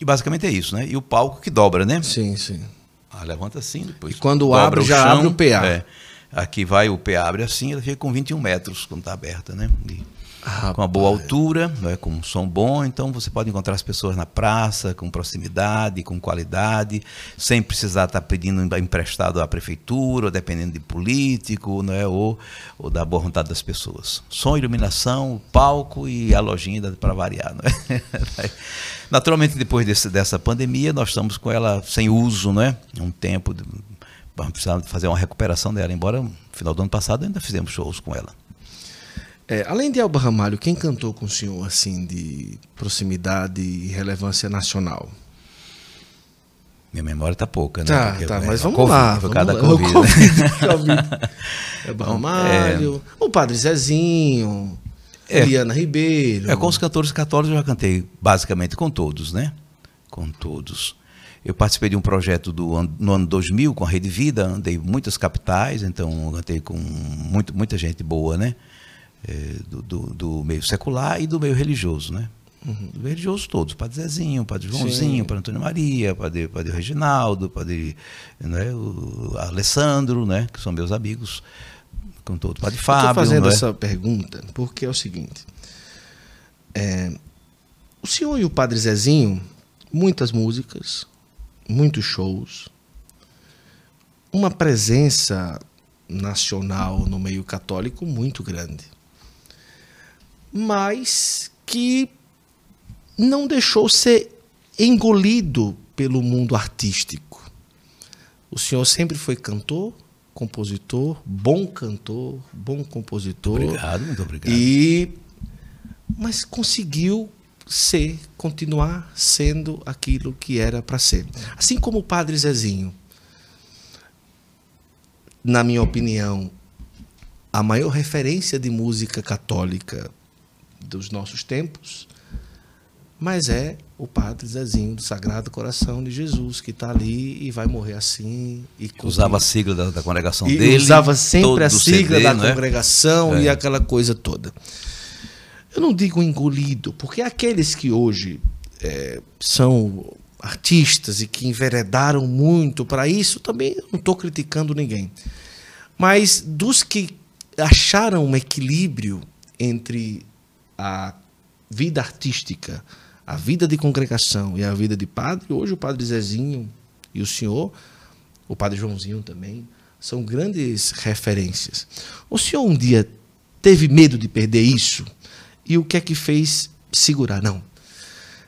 E basicamente é isso, né? E o palco que dobra, né? Sim, sim. Ah, levanta assim, depois. E quando abre, já chão, abre o PA. É. Aqui vai o PA, abre assim, ela fica com 21 metros quando está aberta, né? E Rapaz. com uma boa altura, né, com um som bom, então você pode encontrar as pessoas na praça, com proximidade, com qualidade, sem precisar estar pedindo emprestado à prefeitura, dependendo de político, né, ou, ou da boa vontade das pessoas. Som, iluminação, palco e a lojinha para variar. Né? Naturalmente, depois desse, dessa pandemia, nós estamos com ela sem uso, né? um tempo, precisar fazer uma recuperação dela, embora no final do ano passado ainda fizemos shows com ela. É, além de Elba Ramalho, quem cantou com o senhor assim de proximidade e relevância nacional? Minha memória tá pouca, né? Tá, Porque, tá, é, mas vamos lá. Por causa da Covid. COVID, né? Elba Ramalho, é, o Padre Zezinho, é, Eliana Ribeiro. É, com os cantores católicos eu já cantei basicamente com todos, né? Com todos. Eu participei de um projeto do, no ano 2000 com a Rede Vida, andei muitas capitais, então cantei com muito, muita gente boa, né? É, do, do, do, meio secular e do meio religioso, né? Uhum. Do meio religioso todos, Padre Zezinho, Padre Joãozinho, Sim. Padre Antônio Maria, Padre, Padre Reginaldo, Padre né, o Alessandro, né? Que são meus amigos, com todo Padre Fábio. Estou fazendo é? essa pergunta porque é o seguinte. É, o senhor e o Padre Zezinho, muitas músicas, muitos shows, uma presença nacional no meio católico muito grande mas que não deixou ser engolido pelo mundo artístico. O senhor sempre foi cantor, compositor, bom cantor, bom compositor. Obrigado, muito obrigado. E mas conseguiu ser, continuar sendo aquilo que era para ser. Assim como o Padre Zezinho. Na minha opinião, a maior referência de música católica dos nossos tempos, mas é o Padre Zezinho do Sagrado Coração de Jesus, que está ali e vai morrer assim. E usava a sigla da, da congregação e dele. Usava sempre a sigla CD, da é? congregação é? e aquela coisa toda. Eu não digo engolido, porque aqueles que hoje é, são artistas e que enveredaram muito para isso, também não estou criticando ninguém. Mas dos que acharam um equilíbrio entre a vida artística, a vida de congregação e a vida de padre, hoje o padre Zezinho e o senhor, o padre Joãozinho também, são grandes referências. O senhor um dia teve medo de perder isso? E o que é que fez segurar? Não.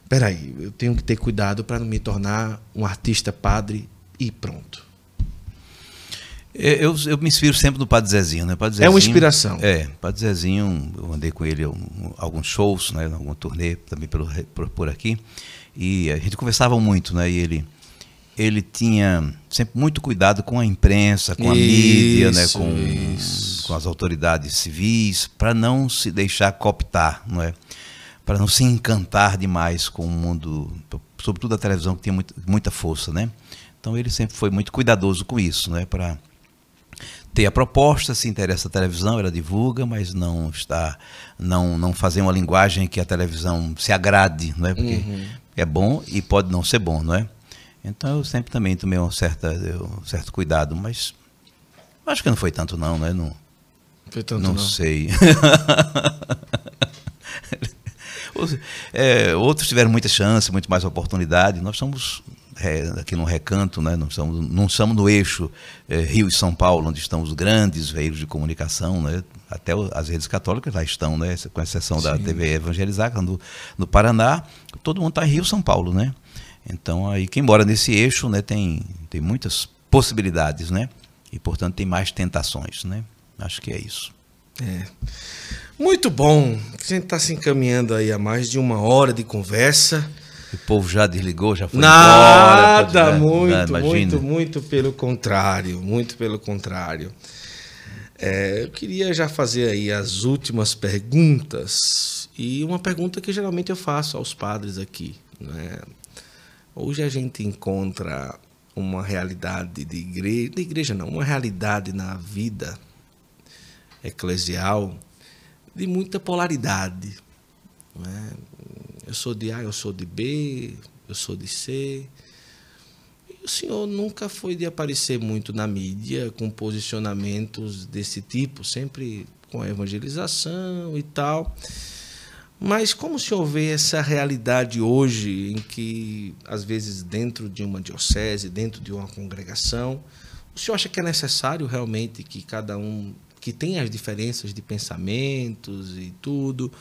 Peraí, eu tenho que ter cuidado para não me tornar um artista padre e pronto. Eu, eu, me inspiro sempre no Padre Zezinho, né? Padre Zezinho, é uma inspiração. É, Padre Zezinho, eu andei com ele em alguns shows, né? Algum turnê também pelo, por, por aqui. E a gente conversava muito, né? E ele, ele tinha sempre muito cuidado com a imprensa, com a isso, mídia, né? com, com as autoridades civis, para não se deixar cooptar, não é? para não se encantar demais com o mundo, sobretudo a televisão que tinha muito, muita força, né? Então ele sempre foi muito cuidadoso com isso, né? Para ter a proposta, se interessa a televisão, ela divulga, mas não está, não, não fazer uma linguagem que a televisão se agrade, não é? Porque uhum. é bom e pode não ser bom, não é? Então eu sempre também tomei um, certa, um certo cuidado, mas acho que não foi tanto não, né? Não, foi tanto não, não. sei. é, outros tiveram muita chance, muito mais oportunidade. Nós estamos é, aqui no recanto, né? não, estamos, não estamos no eixo é, Rio e São Paulo, onde estão os grandes veículos de comunicação, né? até as redes católicas lá estão, né? com exceção da Sim. TV Evangelizar, no, no Paraná, todo mundo está em Rio e São Paulo. Né? Então, aí quem mora nesse eixo né, tem, tem muitas possibilidades, né? E, portanto, tem mais tentações, né? Acho que é isso. É. Muito bom. A gente está se encaminhando aí a mais de uma hora de conversa. O povo já desligou, já foi Nada, embora. Nada, muito, muito, muito pelo contrário, muito pelo contrário. É, eu queria já fazer aí as últimas perguntas e uma pergunta que geralmente eu faço aos padres aqui. Né? Hoje a gente encontra uma realidade de igreja, de igreja não, uma realidade na vida eclesial de muita polaridade. Né? Eu sou de A, eu sou de B, eu sou de C. E o senhor nunca foi de aparecer muito na mídia com posicionamentos desse tipo, sempre com a evangelização e tal. Mas como o senhor vê essa realidade hoje, em que, às vezes, dentro de uma diocese, dentro de uma congregação, o senhor acha que é necessário realmente que cada um que tem as diferenças de pensamentos e tudo.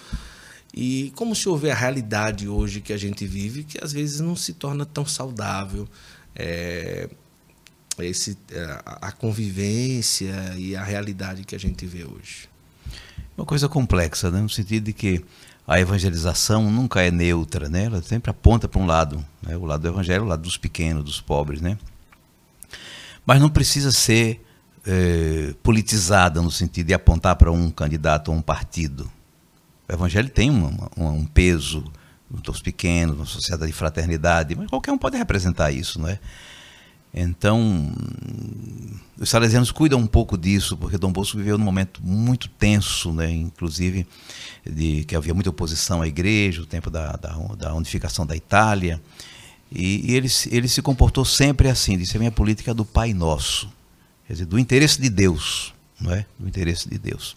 E como se houver a realidade hoje que a gente vive, que às vezes não se torna tão saudável. É, esse, é, a convivência e a realidade que a gente vê hoje. Uma coisa complexa, né? no sentido de que a evangelização nunca é neutra, né? ela sempre aponta para um lado, né? o lado do evangelho, o lado dos pequenos, dos pobres. Né? Mas não precisa ser é, politizada no sentido de apontar para um candidato ou um partido. O evangelho tem um peso dos pequenos, uma sociedade de fraternidade, mas qualquer um pode representar isso, não é? Então, os salesianos cuidam um pouco disso, porque Dom Bosco viveu num momento muito tenso, né? inclusive de que havia muita oposição à igreja, o tempo da, da, da unificação da Itália, e, e ele, ele se comportou sempre assim, disse a minha política é do Pai Nosso quer dizer, do interesse de Deus, não é? Do interesse de Deus.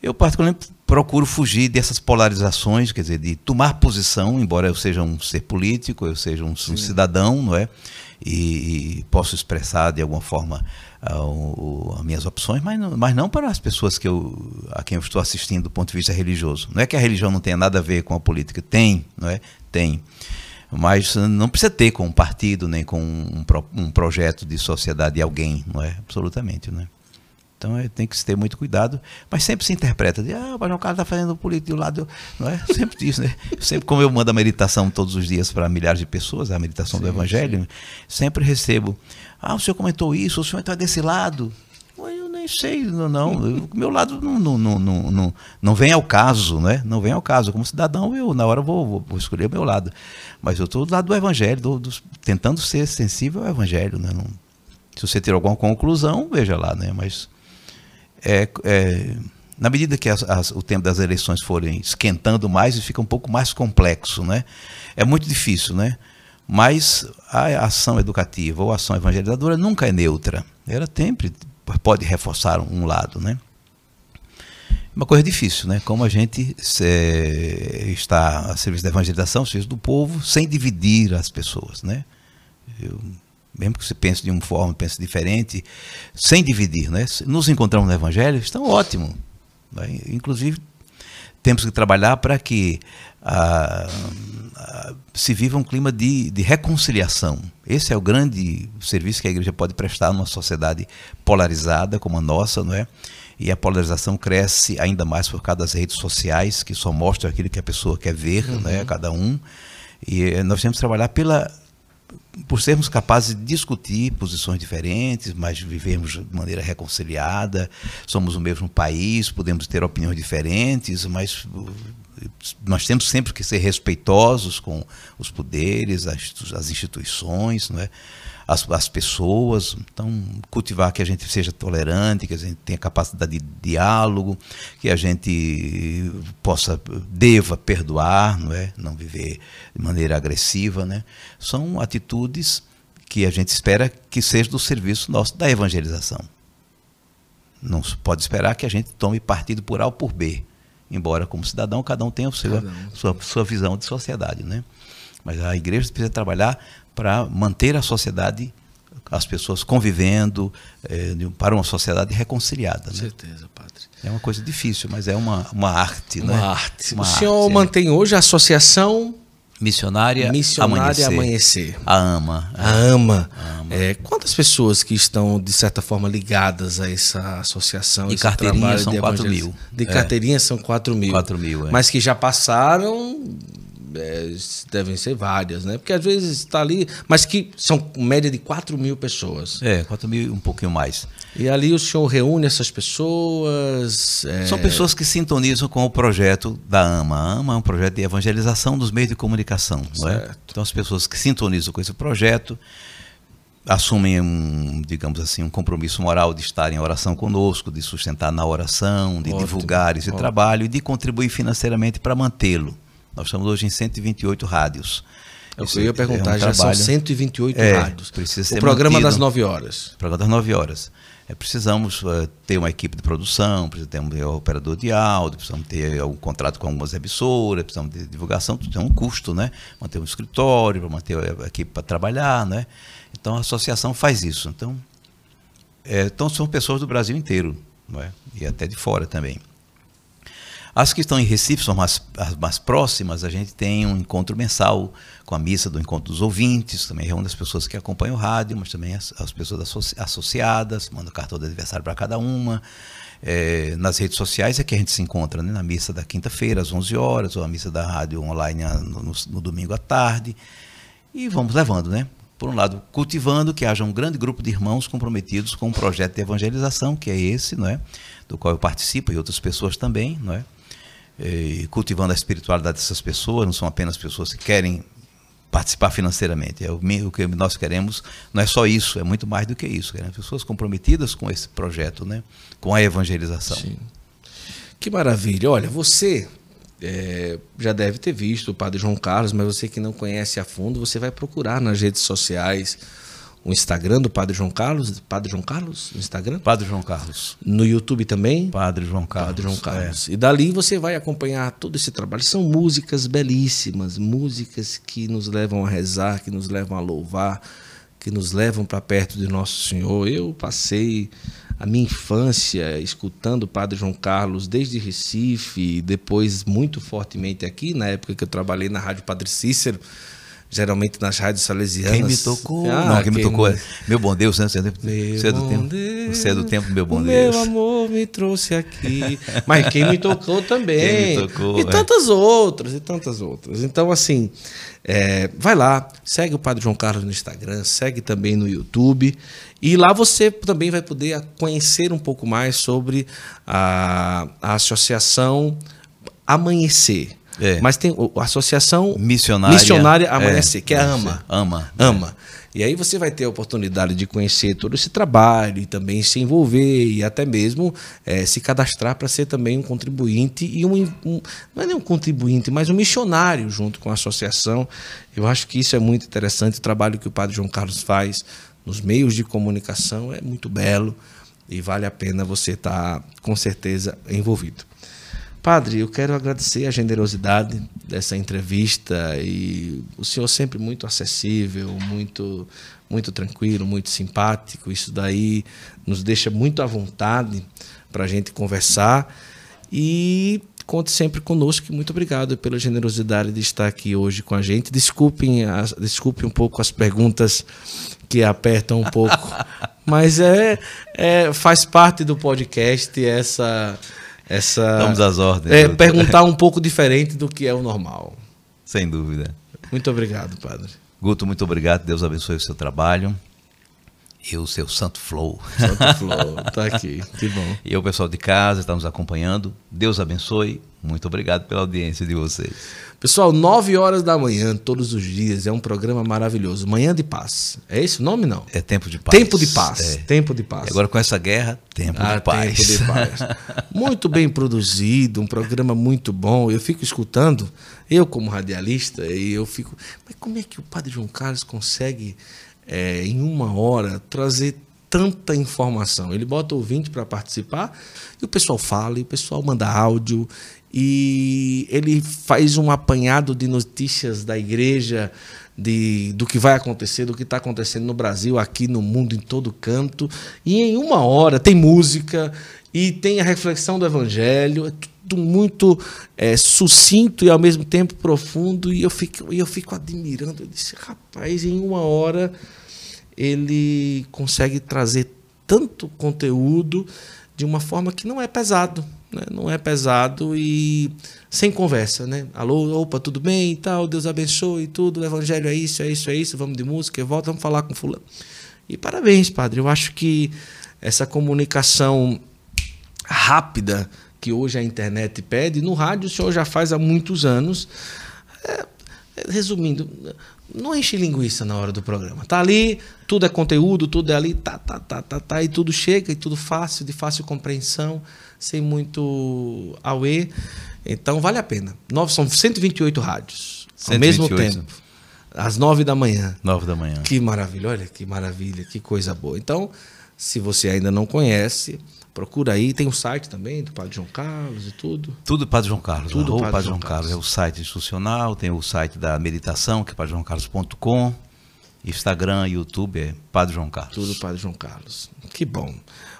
Eu particularmente procuro fugir dessas polarizações, quer dizer, de tomar posição, embora eu seja um ser político, eu seja um, cidadão, não é? E, e, posso expressar de alguma forma uh, as minhas opções, mas não, mas não para as pessoas que eu, a quem eu estou assistindo do ponto de vista religioso. Não é que a religião não tenha nada a ver com a política, tem, não é? Tem mas não precisa ter com um partido nem com um, um projeto de sociedade de alguém, não é? Absolutamente, né? Então é, tem que se ter muito cuidado, mas sempre se interpreta de, ah, mas o cara está fazendo política um lado, não é? Sempre diz, né? Sempre como eu mando a meditação todos os dias para milhares de pessoas, a meditação sim, do Evangelho, sim. sempre recebo, ah, o senhor comentou isso, o senhor está desse lado nem sei, não, não. Meu lado não, não, não, não, não vem ao caso, né? Não vem ao caso. Como cidadão, eu na hora vou, vou escolher o meu lado. Mas eu estou do lado do evangelho, do, do, tentando ser sensível ao evangelho, né? Não, se você ter alguma conclusão, veja lá, né? Mas é, é na medida que as, as, o tempo das eleições forem esquentando mais, fica um pouco mais complexo, né? É muito difícil, né? Mas a ação educativa ou a ação evangelizadora nunca é neutra. Ela sempre pode reforçar um lado, né? Uma coisa difícil, né? Como a gente se, está a serviço da evangelização, serviço do povo, sem dividir as pessoas, né? Eu mesmo que você pense de uma forma, pense diferente, sem dividir, né? Nos encontramos no Evangelho, estão ótimo. Né? Inclusive, temos que trabalhar para que ah, ah, se viva um clima de, de, reconciliação. Esse é o grande serviço que a igreja pode prestar numa sociedade polarizada como a nossa, não é? E a polarização cresce ainda mais por causa das redes sociais, que só mostram aquilo que a pessoa quer ver, uhum. né? Cada um. E eh, nós temos que trabalhar pela por sermos capazes de discutir posições diferentes, mas vivemos de maneira reconciliada, somos o mesmo país, podemos ter opiniões diferentes, mas uh, nós temos sempre que ser respeitosos com os poderes, as, as instituições, não é? As, as pessoas. Então, cultivar que a gente seja tolerante, que a gente tenha capacidade de diálogo, que a gente possa, deva perdoar, não é? Não viver de maneira agressiva, né? São atitudes que a gente espera que seja do serviço nosso da evangelização. Não se pode esperar que a gente tome partido por A ou por B, embora como cidadão cada um tenha a sua, sua, sua visão de sociedade, né? Mas a igreja precisa trabalhar para manter a sociedade, as pessoas convivendo, é, para uma sociedade reconciliada. Com né? certeza, padre. É uma coisa difícil, mas é uma, uma arte. Uma né? arte. Uma o senhor arte, é. mantém é. hoje a associação Missionária, Missionária Amanhecer. Amanhecer. A AMA. A AMA. A AMA. É, quantas pessoas que estão, de certa forma, ligadas a essa associação? De carteirinha são 4 mil. De carteirinha é. são 4 mil. 4 mil, é. Mas que já passaram é, devem ser várias, né? Porque às vezes está ali, mas que são média de 4 mil pessoas. É, 4 mil um pouquinho mais. E ali o senhor reúne essas pessoas. É... São pessoas que sintonizam com o projeto da AMA. A AMA é um projeto de evangelização dos meios de comunicação. Não é? Então, as pessoas que sintonizam com esse projeto assumem um, digamos assim, um compromisso moral de estar em oração conosco, de sustentar na oração, de ótimo, divulgar esse ótimo. trabalho e de contribuir financeiramente para mantê-lo. Nós estamos hoje em 128 rádios. Eu, eu ia perguntar, é um já trabalho... são 128 é, rádios. Precisa ser o programa mantido. das 9 horas. O programa das 9 horas. É, precisamos uh, ter uma equipe de produção, precisamos ter um, um operador de áudio, precisamos ter um contrato com algumas emissoras, precisamos ter divulgação, tudo tem um custo, né? Manter um escritório, para manter a equipe para trabalhar, né? Então a associação faz isso. Então, é, então são pessoas do Brasil inteiro, não é? E até de fora também. As que estão em Recife são mais, as mais próximas, a gente tem um encontro mensal com a missa do Encontro dos Ouvintes, também reúne as pessoas que acompanham o rádio, mas também as, as pessoas associ, associadas, manda cartão de aniversário para cada uma. É, nas redes sociais é que a gente se encontra, né? na missa da quinta-feira, às 11 horas, ou a missa da rádio online no, no, no domingo à tarde. E vamos levando, né? por um lado, cultivando que haja um grande grupo de irmãos comprometidos com um projeto de evangelização, que é esse, não é? do qual eu participo e outras pessoas também, não é? E cultivando a espiritualidade dessas pessoas, não são apenas pessoas que querem participar financeiramente. É o, que nós queremos não é só isso, é muito mais do que isso. Queremos pessoas comprometidas com esse projeto, né? com a evangelização. Sim. Que maravilha. Olha, você é, já deve ter visto o Padre João Carlos, mas você que não conhece a fundo, você vai procurar nas redes sociais o Instagram do Padre João Carlos, Padre João Carlos, no Instagram? Padre João Carlos. No YouTube também? Padre João Carlos. Padre João Carlos. É. E dali você vai acompanhar todo esse trabalho. São músicas belíssimas, músicas que nos levam a rezar, que nos levam a louvar, que nos levam para perto de Nosso Senhor. Eu passei a minha infância escutando o Padre João Carlos desde Recife, depois muito fortemente aqui, na época que eu trabalhei na Rádio Padre Cícero geralmente nas rádios salesianas. Quem me tocou? Ah, não, quem, quem me tocou é meu bom Deus, né? Você é do tempo. Você é do tempo, meu bom Deus. Meu amor me trouxe aqui. Mas quem me tocou também. Me tocou, e é. tantas outras, e tantas outras. Então, assim, é, vai lá, segue o Padre João Carlos no Instagram, segue também no YouTube. E lá você também vai poder conhecer um pouco mais sobre a, a associação Amanhecer. É. Mas tem a Associação Missionária, Missionária Amanhecer, é, que é a AMA. AMA. AMA. E aí você vai ter a oportunidade de conhecer todo esse trabalho e também se envolver e até mesmo é, se cadastrar para ser também um contribuinte e um, um, não é nem um contribuinte, mas um missionário junto com a associação. Eu acho que isso é muito interessante. O trabalho que o Padre João Carlos faz nos meios de comunicação é muito belo e vale a pena você estar tá, com certeza envolvido. Padre, eu quero agradecer a generosidade dessa entrevista e o senhor sempre muito acessível, muito muito tranquilo, muito simpático. Isso daí nos deixa muito à vontade para a gente conversar e conte sempre conosco. Muito obrigado pela generosidade de estar aqui hoje com a gente. Desculpem, as, desculpem um pouco as perguntas que apertam um pouco, mas é, é faz parte do podcast essa essa Vamos às ordens. É, perguntar um pouco diferente do que é o normal. Sem dúvida. Muito obrigado, padre. Guto, muito obrigado. Deus abençoe o seu trabalho. E o seu Santo Flow. Santo Flow, tá aqui. Que bom. E o pessoal de casa está nos acompanhando. Deus abençoe. Muito obrigado pela audiência de vocês. Pessoal, 9 horas da manhã, todos os dias, é um programa maravilhoso. Manhã de Paz. É esse o nome, não? É Tempo de Paz. Tempo de Paz. É. Tempo de Paz. E agora com essa guerra, Tempo Ah, de Paz. Tempo de Paz. Muito bem produzido, um programa muito bom. Eu fico escutando, eu como radialista, e eu fico. Mas como é que o Padre João Carlos consegue, é, em uma hora, trazer tanta informação? Ele bota ouvinte para participar e o pessoal fala, e o pessoal manda áudio, e ele faz um apanhado de notícias da igreja. De, do que vai acontecer, do que está acontecendo no Brasil, aqui no mundo, em todo canto. E em uma hora tem música e tem a reflexão do Evangelho. É tudo muito é, sucinto e ao mesmo tempo profundo. E eu fico, eu fico admirando. Eu disse, rapaz, em uma hora ele consegue trazer tanto conteúdo de uma forma que não é pesado. Né? Não é pesado e sem conversa, né? Alô, opa, tudo bem e tal, Deus abençoe e tudo, o evangelho é isso, é isso, é isso, vamos de música, volta, vamos falar com fulano. E parabéns, padre. Eu acho que essa comunicação rápida que hoje a internet pede, no rádio o senhor já faz há muitos anos. É, resumindo, não enche linguiça na hora do programa. Tá ali, tudo é conteúdo, tudo é ali, tá, tá, tá, tá, tá, e tudo chega, e tudo fácil, de fácil compreensão, sem muito auê. Então vale a pena. Nove, são 128 rádios. Ao 128. mesmo tempo. Às nove da manhã. Nove da manhã. Que maravilha, olha que maravilha, que coisa boa. Então, se você ainda não conhece, procura aí. Tem o site também do Padre João Carlos e tudo. Tudo Padre João Carlos. Tudo Padre Padre João João Carlos. Carlos. É o site institucional, tem o site da meditação, que é padrejoãocarlos.com. Instagram, YouTube é Padre João Carlos. Tudo Padre João Carlos. Que bom.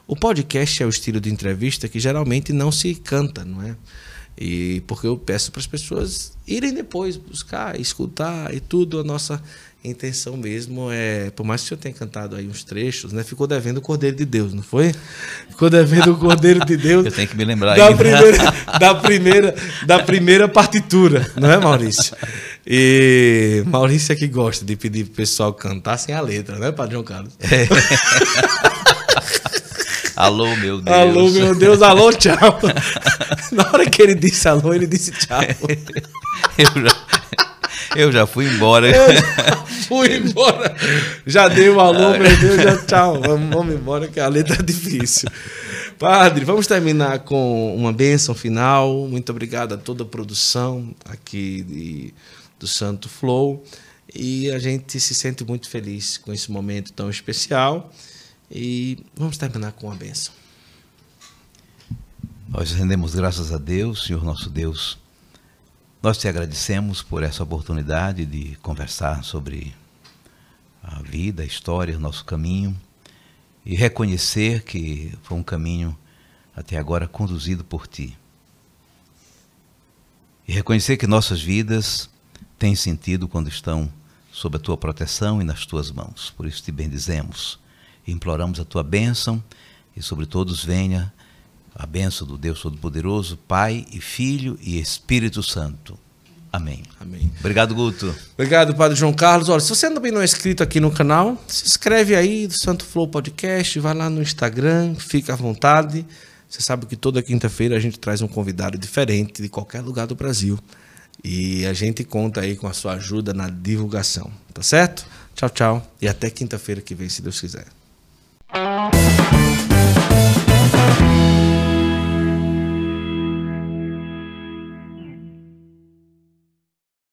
O podcast é o estilo de entrevista que geralmente não se canta, não é? E porque eu peço para as pessoas irem depois buscar, escutar e tudo. A nossa intenção mesmo é, por mais que o senhor tenha cantado aí uns trechos, né? Ficou devendo o Cordeiro de Deus, não foi? Ficou devendo o Cordeiro de Deus. Eu tenho que me lembrar da ainda. primeira, da primeira, da primeira partitura, não é, Maurício? E Maurício é que gosta de pedir pro pessoal cantar sem a letra, né, Padre João Carlos? Alô, meu Deus. Alô, meu Deus, alô, tchau. Na hora que ele disse alô, ele disse tchau. eu, já, eu já fui embora. Eu já fui embora. Já dei o alô, meu Deus, já tchau. Vamos, vamos embora que a letra é difícil. Padre, vamos terminar com uma bênção final. Muito obrigado a toda a produção aqui de, do Santo Flow. E a gente se sente muito feliz com esse momento tão especial. E vamos terminar com uma bênção. Nós rendemos graças a Deus, Senhor nosso Deus. Nós te agradecemos por essa oportunidade de conversar sobre a vida, a história, o nosso caminho e reconhecer que foi um caminho até agora conduzido por ti. E reconhecer que nossas vidas têm sentido quando estão sob a tua proteção e nas tuas mãos. Por isso te bendizemos imploramos a tua bênção e sobre todos venha a bênção do Deus Todo-Poderoso, Pai e Filho e Espírito Santo. Amém. Amém. Obrigado, Guto. Obrigado, Padre João Carlos. Olha, se você também não é inscrito aqui no canal, se inscreve aí do Santo Flow Podcast, vai lá no Instagram, fica à vontade. Você sabe que toda quinta-feira a gente traz um convidado diferente de qualquer lugar do Brasil. E a gente conta aí com a sua ajuda na divulgação, tá certo? Tchau, tchau. E até quinta-feira que vem, se Deus quiser. Bye.